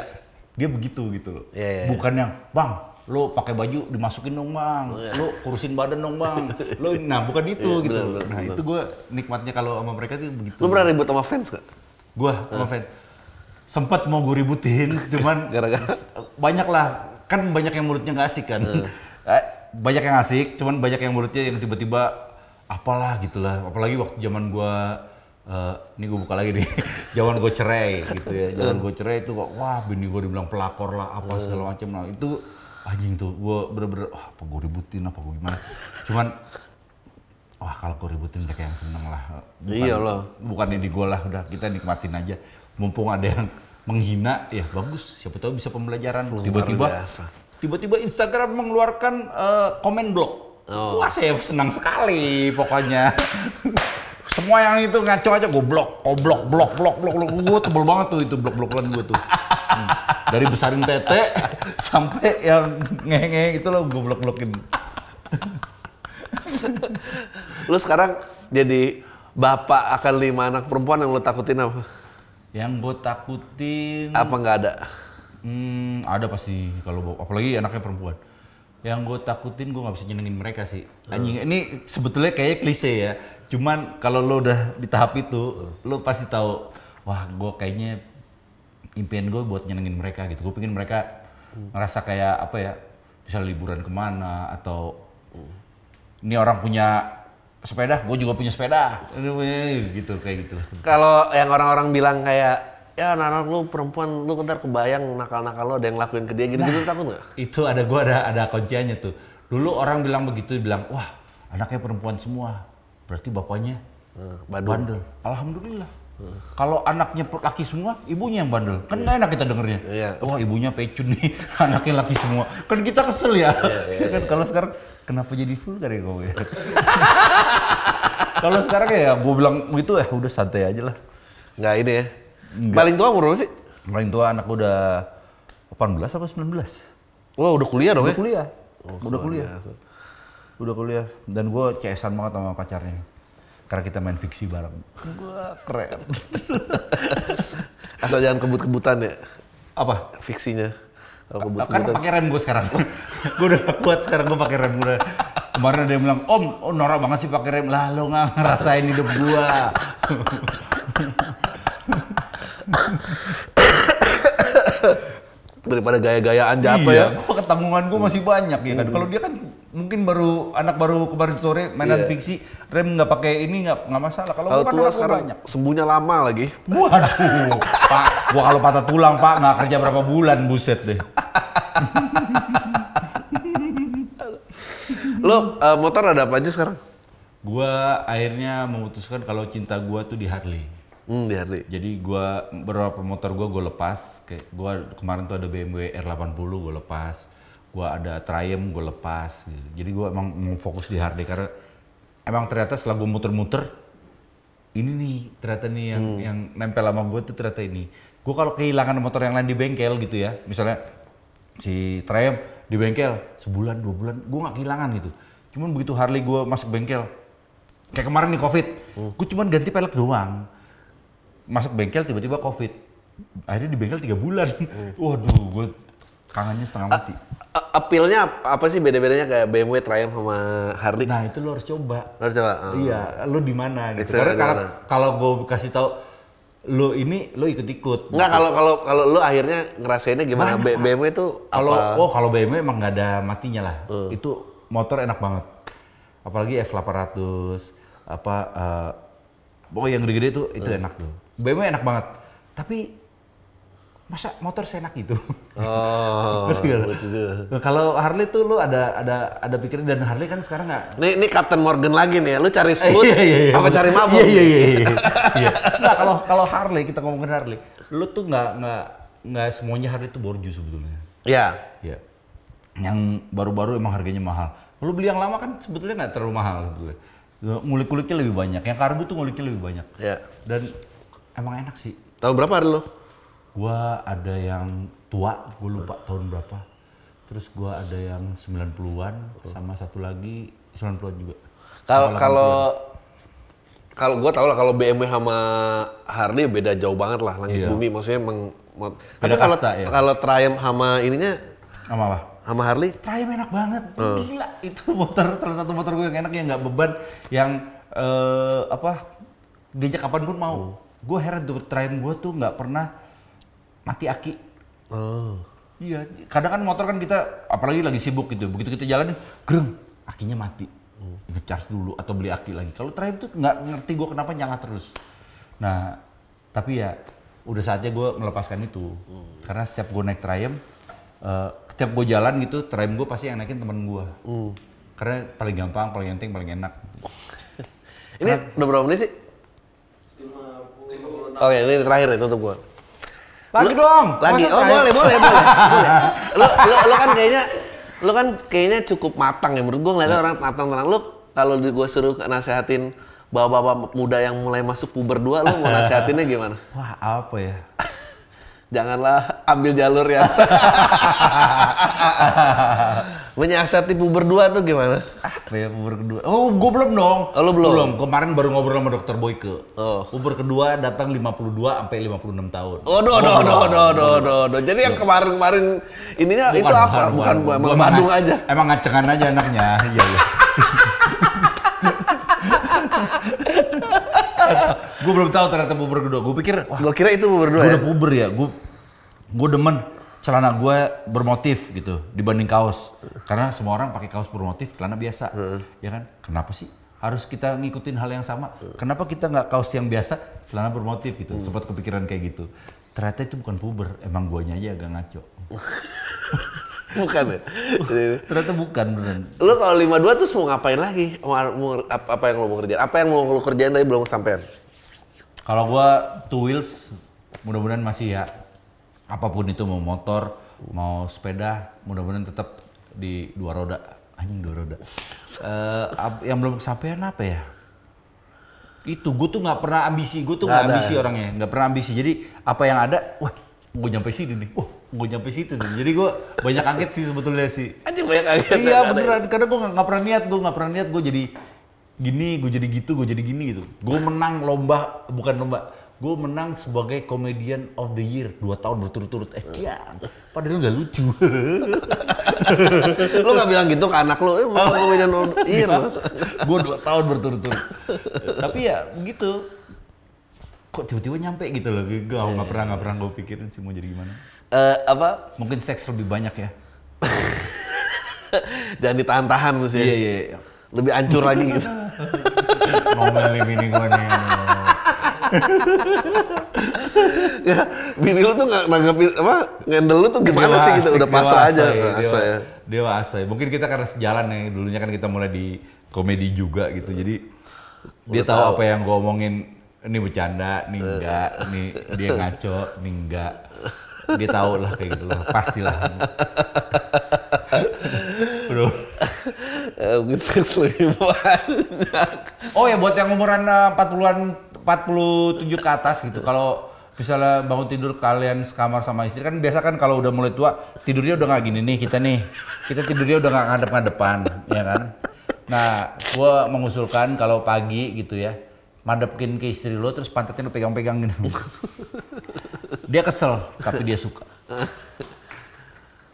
dia begitu gitu loh. Iya, iya, iya. Bukan yang bang, lo pakai baju dimasukin dong bang, lo kurusin badan dong bang, lo nah bukan itu Iya, gitu. benar, loh. benar, nah itu gue nikmatnya kalau sama mereka tuh begitu. Lu pernah ribut sama fans gak? Gue sama fans sempet mau gue ributin, cuman Gara-gara? banyak lah kan banyak yang mulutnya nggak asik kan Eh, banyak yang asik cuman banyak yang mulutnya yang tiba-tiba apalah gitulah apalagi waktu zaman gua eh, ini gue buka lagi nih. Zaman gue cerai gitu ya. Zaman gue cerai itu kok wah bini gue dibilang pelakor lah apa segala macam. Nah itu anjing tuh gue bener-bener wah apa gue ributin apa gue gimana? Cuman wah kalau gue ributin mereka yang seneng lah. Bukan, Iya loh. bukan ini gue lah udah kita nikmatin aja. Mumpung ada yang menghina ya bagus. Siapa tahu bisa pembelajaran. Tiba-tiba tiba-tiba Instagram mengeluarkan eh, komen blok Oh. wah saya senang sekali pokoknya semua yang itu ngaco aja gue blok oh blok blok blok blok blok gue tebel banget tuh itu blok blokan gue tuh Hmm. dari besarin tete sampai yang ngehe itu loh gue blok blokin Lu sekarang jadi bapak akan lima anak perempuan yang lu takutin apa? yang gue takutin Apa nggak ada? Hmm, ada pasti kalau apalagi anaknya perempuan. Yang gue takutin gue nggak bisa nyenengin mereka sih. Anjing, ini sebetulnya kayak klise ya. Cuman kalau lo udah di tahap itu, lo pasti tahu, wah gue kayaknya impian gue buat nyenengin mereka gitu. Gue pengen mereka ngerasa kayak apa ya, bisa liburan ke mana atau ini orang punya sepeda, gue juga punya sepeda, gitu kayak gitu. Kalau yang orang-orang bilang kayak ya anak-anak lu perempuan lu ntar kebayang nakal-nakal lo ada yang lakuin ke dia gitu-gitu takut nggak? itu ada gua ada ada kunciannya tuh dulu orang bilang begitu bilang wah anaknya perempuan semua berarti bapaknya Eh, Badung. bandel. Alhamdulillah. Kalau anaknya laki semua ibunya yang bandel. Kan nggak enak kita dengernya. Iya. wah ibunya pecun nih. Anaknya laki semua. Kan kita kesel ya. Kan kalau sekarang kenapa jadi vulgar ya kau ya kalau sekarang ya gue bilang gitu ya udah santai aja lah. Nggak ini ya? Paling tua umur berapa sih? paling tua anak udah 18 apa 19 Wah udah kuliah dong udah ya? kuliah. Oh, udah kuliah. biasa. Udah kuliah. Dan gue CS-an banget sama pacarnya. Karena kita main fiksi bareng. Gue keren. Asal jangan kebut-kebutan ya? Apa? Fiksinya. Kalau kan kebut-kebutan. pakai rem gue sekarang. Gue udah kuat sekarang gue pakai rem udah kemarin ada yang bilang om oh norak banget sih pakai rem. Lah lo nggak ngerasain hidup gue Daripada gaya-gayaan jatuh iya, ya. gue ketanggungan gue masih banyak ya kan? Kalau dia kan mungkin baru anak baru kemarin sore mainan Iya. fiksi rem nggak pakai ini nggak nggak masalah kalau Kalau gue kan tua sekarang banyak sembuhnya lama lagi. Waduh, Pak, gua kalau patah tulang, Pak, nggak kerja berapa bulan, buset deh. Lo eh, motor ada apa aja sekarang? Gua akhirnya memutuskan kalau cinta gua tuh di Harley. Hmm, di Harley. Jadi gua beberapa motor gua gua lepas. Kayak gua kemarin tuh ada BMW R80 gua lepas. Gua ada Triumph gua lepas. gitu. Jadi gua emang mau fokus di Harley karena emang ternyata setelah gua muter-muter ini nih ternyata nih yang yang nempel sama gue tuh ternyata ini. Gue kalau kehilangan motor yang lain di bengkel gitu ya, misalnya si Triumph di bengkel sebulan dua bulan, gue nggak kehilangan gitu. Cuman begitu Harley gue masuk bengkel, kayak kemarin nih Covid, gue cuman ganti pelek doang. Masuk bengkel tiba-tiba Covid, akhirnya di bengkel tiga bulan. Waduh, gue kangennya setengah mati. A- appeal-nya ap- apa sih beda-bedanya kayak BMW, Triumph sama Harley? Nah itu lo harus coba. Harus coba. Oh. Iya, lo di mana gitu. Karena kalau kalau gue kasih tahu lo ini lo ikut-ikut. Enggak kalau kalau kalau lu akhirnya ngerasainnya gimana? Banyak. BMW itu Kalau apa? oh kalau BMW emang nggak ada matinya lah. Itu motor enak banget. Apalagi F800 apa eh pokoknya yang gede-gede tuh itu enak tuh. BMW enak banget. Tapi masa motor seenak itu? Oh. Nah, Kalau Harley tuh lu ada ada ada pikiran dan Harley kan sekarang nggak Ini, ini Captain Morgan lagi nih ya. Lu cari smooth Iya, iya, iya. apa cari mabuk? Iya iya iya. iya. Iya. Nggak, kalau kalau Harley kita ngomongin Harley, lu tuh nggak nggak nggak semuanya Harley itu borju sebetulnya. Iya. Iya. yang baru-baru emang harganya mahal. Kalau beli yang lama kan sebetulnya nggak terlalu mahal sebetulnya. Ya, Ngulik-nguliknya lebih banyak. Yang karbu tuh nguliknya lebih banyak. Ya. Dan emang enak sih. Tahun berapa hari lo? Gua ada yang tua, gue lupa tahun berapa. Terus gua ada yang 90-an sama satu lagi 90-an juga. Kalau kalau kalau gue tau lah kalau BMW sama Harley beda jauh banget lah langit Iya. bumi maksudnya mot- Beda tapi kalau ya. kalau Triumph sama ininya Sama apa? sama Harley Triumph enak banget, gila itu motor salah satu motor gue yang enak yang nggak beban, yang eh, apa diajak kapan pun mau. Gue heran tuh Triumph gue tuh nggak pernah mati aki. oh. Iya, kadang kan motor kan kita apalagi lagi sibuk gitu, begitu kita jalanin, greng, akinya mati. Ngecas dulu atau beli aki lagi. Kalau Triumph tuh nggak ngerti gue kenapa nyala terus. Nah, tapi ya udah saatnya gue melepaskan itu. Karena setiap gue naik Triumph, eh, setiap gue jalan gitu, Triumph gue pasti yang naikin temen gue. Karena paling gampang, paling enteng, paling enak. ini udah berapa menit sih? Oh ya ini terakhir nih tutup gue. Lagi Lu- dong! Lagi. Oh boleh boleh boleh. boleh. Lu, lu lu kan kayaknya lu kan kayaknya cukup matang ya menurut gue ngeliatnya orang matang tenang. Lu kalau di gue suruh nasehatin bapak-bapak muda yang mulai masuk puber dua, lu mau nasehatinnya gimana? Wah, apa ya? Janganlah ambil jalur yang menyiasati puber dua tuh gimana? Apa ya puber kedua? Oh, gue belum dong. Oh, lu belum? Kemarin baru ngobrol sama dokter Boyke. Oh. Puber kedua datang 52 sampai 56 tahun. Oh, do, do, do, do, do, do, do. Jadi yang kemarin-kemarin ininya itu apa? Bukan, bukan, Gua Badung emang- aja. Emang ngacengan aja anaknya. Iya, iya. gue belum tahu ternyata puber kedua. Gue pikir, wah, Gue kira itu puber dua gue ya. udah puber ya. Gue gue demen celana gue bermotif gitu dibanding kaos. Karena semua orang pakai kaos bermotif, celana biasa. Ya kan? Kenapa sih harus kita ngikutin hal yang sama? Kenapa kita nggak kaos yang biasa, celana bermotif gitu? Sempat kepikiran kayak gitu. Ternyata itu bukan puber, emang guanya aja agak ngaco. Bukan ya? Ternyata bukan beneran. lu kalau 52 terus mau ngapain lagi? Mau, mau- apa, apa yang lu mau kerjain? Apa yang mau lu kerjain tapi belum kesampean? Kalau gua two wheels, mudah-mudahan masih ya. Apa pun itu mau motor, mau sepeda, mudah-mudahan tetap di dua roda. Anjing dua roda. Eh, ap- yang belum kesampaian apa ya? Itu gue tuh nggak pernah ambisi, gue tuh Nggak ambisi orangnya, nggak pernah ambisi. Jadi apa yang ada, wah, gue nyampe sini nih, wah, gue nyampe situ nih. Jadi gue banyak kaget sih sebetulnya sih. Anjing banyak kaget. Iya beneran, karena gue nggak pernah niat, gue nggak pernah niat gue jadi gini, gue jadi gitu, gue jadi gini gitu. Gue menang lomba, bukan lomba, gue menang sebagai comedian of the year dua tahun berturut-turut. Eh ya, padahal nggak lucu. lu gak bilang gitu ke anak lu, eh mau komedian of the year gue dua tahun berturut-turut. Tapi ya begitu. Kok tiba-tiba nyampe gitu loh, gue nggak pernah nggak pernah gue pikirin sih mau jadi gimana. Eh, apa? Mungkin seks lebih banyak ya. Jangan ditahan-tahan terus ya. Iya iya. iya. Lebih hancur lagi gitu. Ngomelin ini gue nih. ya, bini lu tuh gak nanggepin, apa, ngendel lu tuh gimana sih gitu, udah pasrah aja. asik, Pasrah dewa- ya. Dewa asai. Mungkin kita karena sejalan ya, dulunya kan kita mulai di komedi juga gitu. Jadi dia tahu apa yang gue omongin ini bercanda, nih enggak, nih dia ngaco, nih enggak. Dia tahu lah kayak gitu lah, pastilah. Bro. Eh, mungkin seks lebih banyak. Oh ya buat yang umuran eh, 40-an 47 ke atas gitu. Kalau misalnya bangun tidur kalian sekamar sama istri kan biasa kan kalau udah mulai tua tidurnya udah nggak gini nih kita nih. Kita tidurnya udah nggak ngadep-ngadepan, ya kan? Nah, gua mengusulkan kalau pagi gitu ya, madepkin ke istri lo terus pantatnya lo pegang-pegang gitu. Dia kesel, tapi dia suka.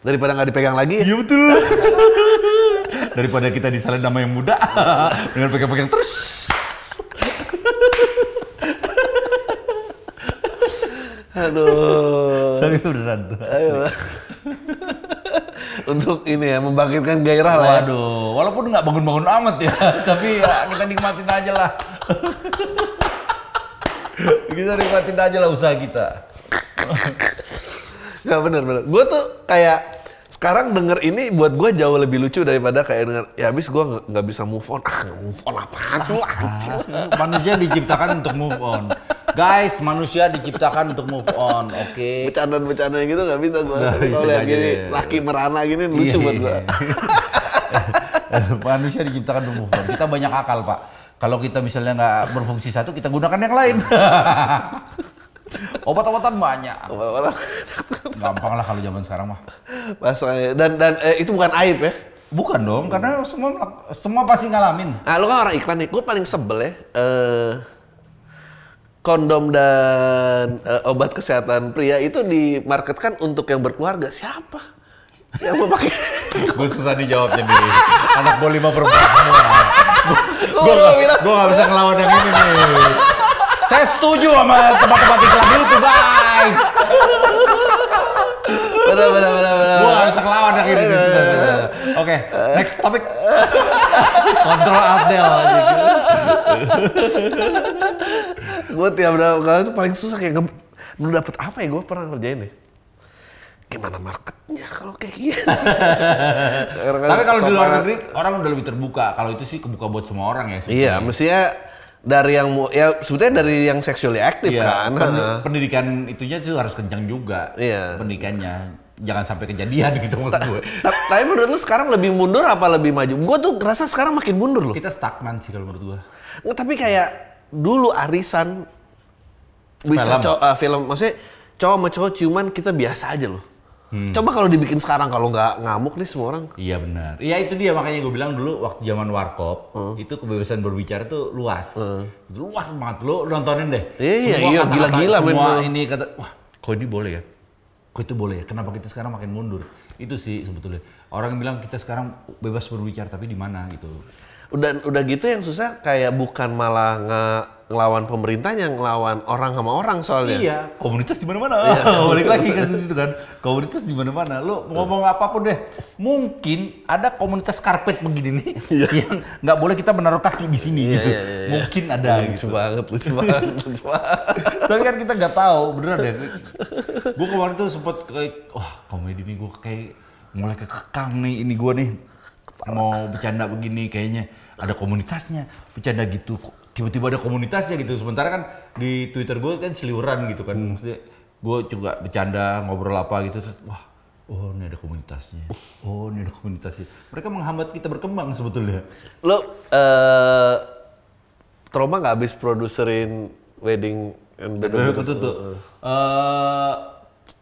Daripada nggak dipegang lagi, Iya betul. Daripada kita disalin nama yang muda dengan pegang-pegang terus. aduh. Tapi beneran tuh. Ayo. Untuk ini ya, membangkitkan gairah lah ya. Waduh, walaupun nggak bangun-bangun amat ya, tapi ya kita nikmatin aja lah. kita nikmatin aja lah usaha kita. Gak bener bener. Gue tuh kayak sekarang denger ini buat gue jauh lebih lucu daripada kayak denger ya habis gue nggak bisa move on. Ah move on apaan sih anjing. Manusia diciptakan untuk move on. Guys, manusia diciptakan untuk move on, oke? Bercandaan-bercandaan gitu nggak bisa gue. Bisa kalau lihat gini, ya. laki merana gini lucu Iya, buat gue. iya. manusia diciptakan untuk move on. Kita banyak akal, Pak. Kalau kita misalnya nggak berfungsi satu, kita gunakan yang lain. Obat-obatan banyak. Gampang lah kalau zaman sekarang mah. Bahasa dan dan eh, itu bukan aib ya. Bukan dong, karena semua semua pasti ngalamin. Ah, lu kan orang iklan nih. Gue paling sebel ya. eh, kondom dan eh, obat kesehatan pria itu dimarketkan untuk yang berkeluarga. Siapa? Yang mau pakai? Gue susah dijawabnya nih. Anak gue lima perempuan semua. Gue gak bisa ngelawan yang ini nih. Saya setuju sama tempat-tempat iklan itu guys. Benar, benar, benar, benar. Gak bisa ngelawan yang ini. Oke, next topic. Kontrol Abdel aja. gue tiap kali itu paling susah kayak lu dapet apa ya gue pernah ngerjain deh gimana marketnya kalau kayak gini Tapi kalau di luar negeri orang udah lebih terbuka. Kalau itu sih kebuka buat semua orang ya. iya mestinya dari yang ya sebetulnya dari yang sexually aktif Iya, kan pen- pendidikan itunya tuh harus kencang juga. Iya. Pendidikannya. Jangan sampai kejadian gitu maksud gue. Ta- tapi menurut lu sekarang lebih mundur apa lebih maju gue tuh ngerasa sekarang makin mundur loh Kita stagnan sih kalau menurut gue. Nggak, tapi kayak dulu arisan bisa Film. cowok film maksudnya cowok sama cowok ciuman kita biasa aja loh coba kalau dibikin sekarang kalau nggak ngamuk nih semua orang Iya benar. Iya itu dia makanya gue bilang dulu waktu zaman warkop itu kebebasan berbicara tuh luas. Itu luas banget lo nontonin deh. Iya, iya, Semua iya, gila-gila. Semua ini kata wah kok ini boleh ya? Kok itu boleh ya? Kenapa kita sekarang makin mundur? Itu sih sebetulnya. Orang bilang kita sekarang bebas berbicara tapi di mana gitu. Udah udah gitu yang susah kayak bukan malah nge- ngelawan pemerintahnya ngelawan orang sama orang soalnya Iya, komunitas di mana-mana. Balik lagi kan situ kan. Komunitas di mana-mana. Lo ngomong apa pun deh. Mungkin ada komunitas karpet begini nih yang nggak boleh kita menaruh kaki di sini gitu. iya, iya, iya. Mungkin ada lucu gitu. banget lucu banget lucu banget Tapi kan kita nggak tahu, beneran deh. Gue kemarin tuh sempet kayak, wah komedi nih gue kayak mulai kekekang nih ini gue nih mau bercanda begini kayaknya ada komunitasnya bercanda gitu. Tiba-tiba ada komunitasnya gitu. Sementara kan di twitter gue kan seliuran gitu kan. Maksudnya gue juga bercanda ngobrol apa gitu terus, wah oh ini ada komunitasnya. Oh ini ada komunitasnya. Mereka menghambat kita berkembang sebetulnya. Lo eh trauma nggak habis produserin wedding and betul betul tuh Eh,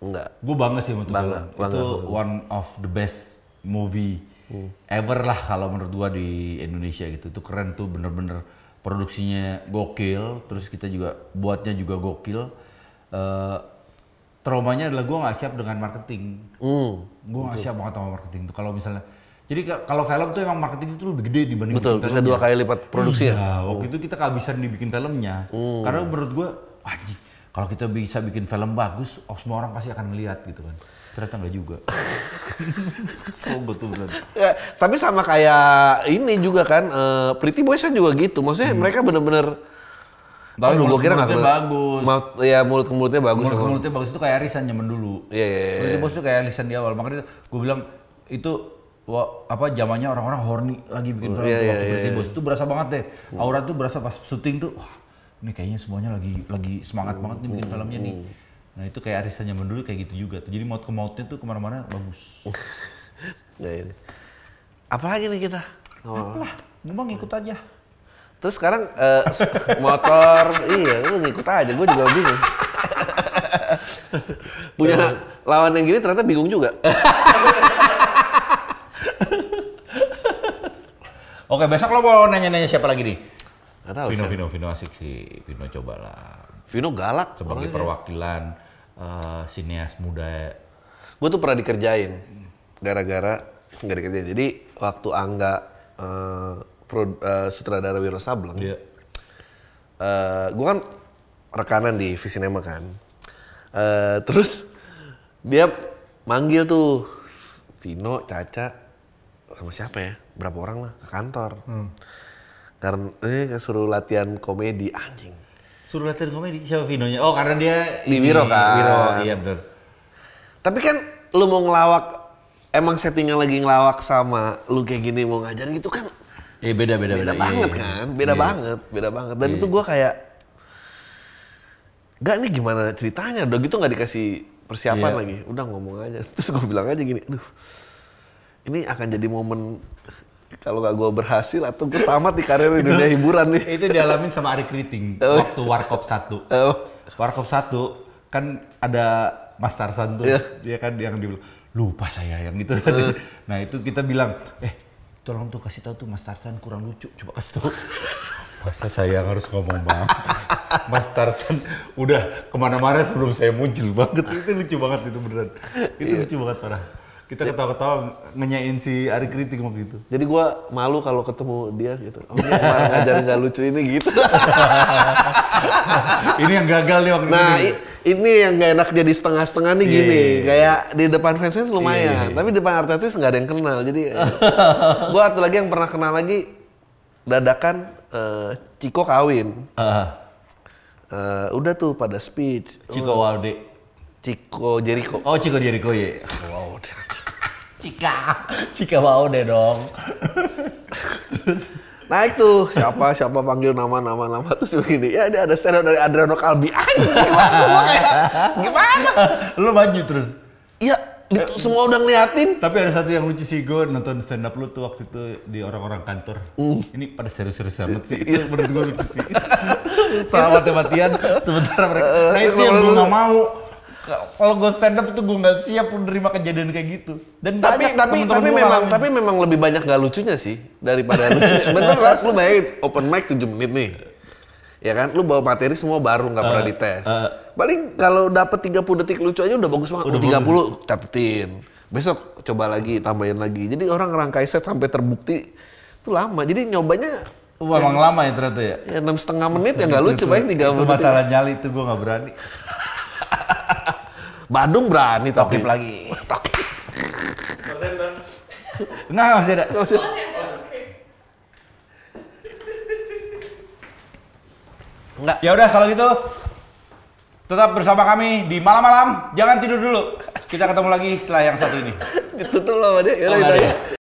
enggak Gue bangga sih tuh Bangga, bangga. Itu one of the best movie ever lah kalau menurut gua di Indonesia gitu. Itu keren tuh bener-bener produksinya gokil. Terus kita juga buatnya juga gokil. Eh, traumanya adalah gua nggak siap dengan marketing. hmm. Gue nggak siap banget sama marketing tuh. Kalau misalnya jadi ka- kalau film tuh emang marketing itu lebih gede dibanding betul bisa filmnya. dua kali lipat produksinya Iya, waktu itu kita kehabisan dibikin filmnya. Karena menurut gua, anjing, kalau kita bisa bikin film bagus, oh semua orang pasti akan melihat gitu kan. Ternyata enggak juga. Kesel gue tuh bener. Ya, tapi sama kayak ini juga kan, eh, Pretty Boys kan juga gitu. Maksudnya mereka bener-bener, Tapi aduh gue kira nggak bagus. Ya mulut ke mulutnya bagus. Mulut emang. mulutnya bagus itu kayak Arisan zaman dulu. Iya, iya, iya. Pretty Boys tuh kayak Arisan di awal. Makanya gue bilang itu wah, apa zamannya orang-orang horny lagi bikin film iya, iya, waktu iya, Pretty iya. Boys itu berasa banget deh. Aura tuh berasa pas syuting tuh, wah ini kayaknya semuanya lagi lagi semangat banget nih bikin filmnya nih. Nah itu kayak Arisan zaman dulu kayak gitu juga tuh. Jadi maut ke mautnya tuh ke mana-mana bagus. Ya, ini. Apalagi nih kita? Oh. Lah, gue ngikut aja. Terus sekarang s- motor, iya lu ngikut aja, gue juga bingung. Punya lawan yang gini ternyata bingung juga. Oke, besok lo mau nanya-nanya siapa lagi nih? Gak tahu Vino, siapa. Vino, Vino asik sih. Vino cobalah. Vino galak. Sebagai perwakilan eh, sineas muda. Gue tuh pernah dikerjain gara-gara nggak dikerjain. Jadi waktu Angga eh, pro- eh, sutradara Wiro Sableng, Dia eh gue kan rekanan di Visinema kan. Eh, terus dia manggil tuh Vino, Caca, sama siapa ya? Berapa orang lah ke kantor. Karena eh suruh latihan komedi anjing. Suruh latihan komedi siapa Vinonya? Oh karena dia Di Wiro kan. Wiro, iya benar. Tapi kan lu mau ngelawak, emang settingnya lagi ngelawak sama lu kayak gini mau ngajarin gitu kan Eh beda beda beda beda. banget iya. kan, beda Iya. banget, beda banget. Dan itu gua kayak Enggak nih gimana ceritanya? Udah gitu nggak dikasih persiapan Iya. lagi. Udah ngomong aja. Terus gue bilang aja gini, aduh, ini akan jadi momen kalau nggak gue berhasil atau gue tamat di karir di dunia hiburan nih. Itu dialamin sama Ari Kriting Oh. waktu Warkop 1. Oh. Warkop 1 kan ada Mas Tarsan tuh, Iya. dia kan yang dibilang lupa saya yang itu. nah itu kita bilang, eh tolong tuh kasih tahu tuh Mas Tarsan kurang lucu, coba kasih tahu. Masa saya harus ngomong bang? Mas Tarsan udah ke mana-mana sebelum saya muncul banget, itu lucu banget itu beneran. Itu Iya. lucu banget parah. Kita ketawa-ketawa ngenyain si Ari Kriting waktu itu. Jadi gue malu kalau ketemu dia gitu. Oh dia kemarin ngajar nggak lucu ini gitu. Ini yang gagal nih waktu Nah itu. i- ini yang gak enak jadi setengah-setengah nih Iya, gini. iya, iya. Kayak di depan fans-fans lumayan. Iya, iya. Tapi di depan artis nggak ada yang kenal. Jadi gue satu lagi yang pernah kenal lagi dadakan eh, Ciko kawin. Ah, Eh, udah tuh pada speech. Ciko Walde. Ciko Jericho. Oh, Ciko Jericho ya. Wow. Cika. Cika Walde dong. Naik tuh siapa siapa panggil nama nama nama terus begini ya dia ada stand up dari Adriano Kalbi anjing gua kayak gimana Lu maju terus. Iya itu semua udah ngeliatin Tapi ada satu yang lucu sih gue nonton stand up lu tuh waktu itu di orang-orang kantor. Ini pada serius-serius amat sih. Itu menurut gue lucu sih. Sama mati-matian sementara mereka. Nah itu yang gue gak mau. Kalau gue stand up tuh gue gak siap menerima kejadian kayak gitu. Dan tapi tapi tapi memang ngalamin. tapi memang lebih banyak gak lucunya sih daripada lucunya. Bener kan lu bayangin open mic 7 menit nih. Ya kan? Lu bawa materi semua baru nggak pernah dites. paling kalau dapet 30 detik lucu aja udah bagus banget. Udah oh, 30 catetin besok coba lagi tambahin lagi. Jadi orang ngerangkai set sampai terbukti itu lama. Jadi nyobanya Wah, emang lama ya ternyata ya. ya enam setengah menit ya nggak lucu 30 Itu detik. masalah nyali itu gue gak berani. Badung berani tapi Tokip lagi. Tokip. Enggak, masih ada. Usah. Enggak. Ya udah kalau gitu tetap bersama kami di malam-malam. Jangan tidur dulu. Kita ketemu lagi setelah yang satu ini. ditutup loh sama dia Oh, yaudah nggak itu aja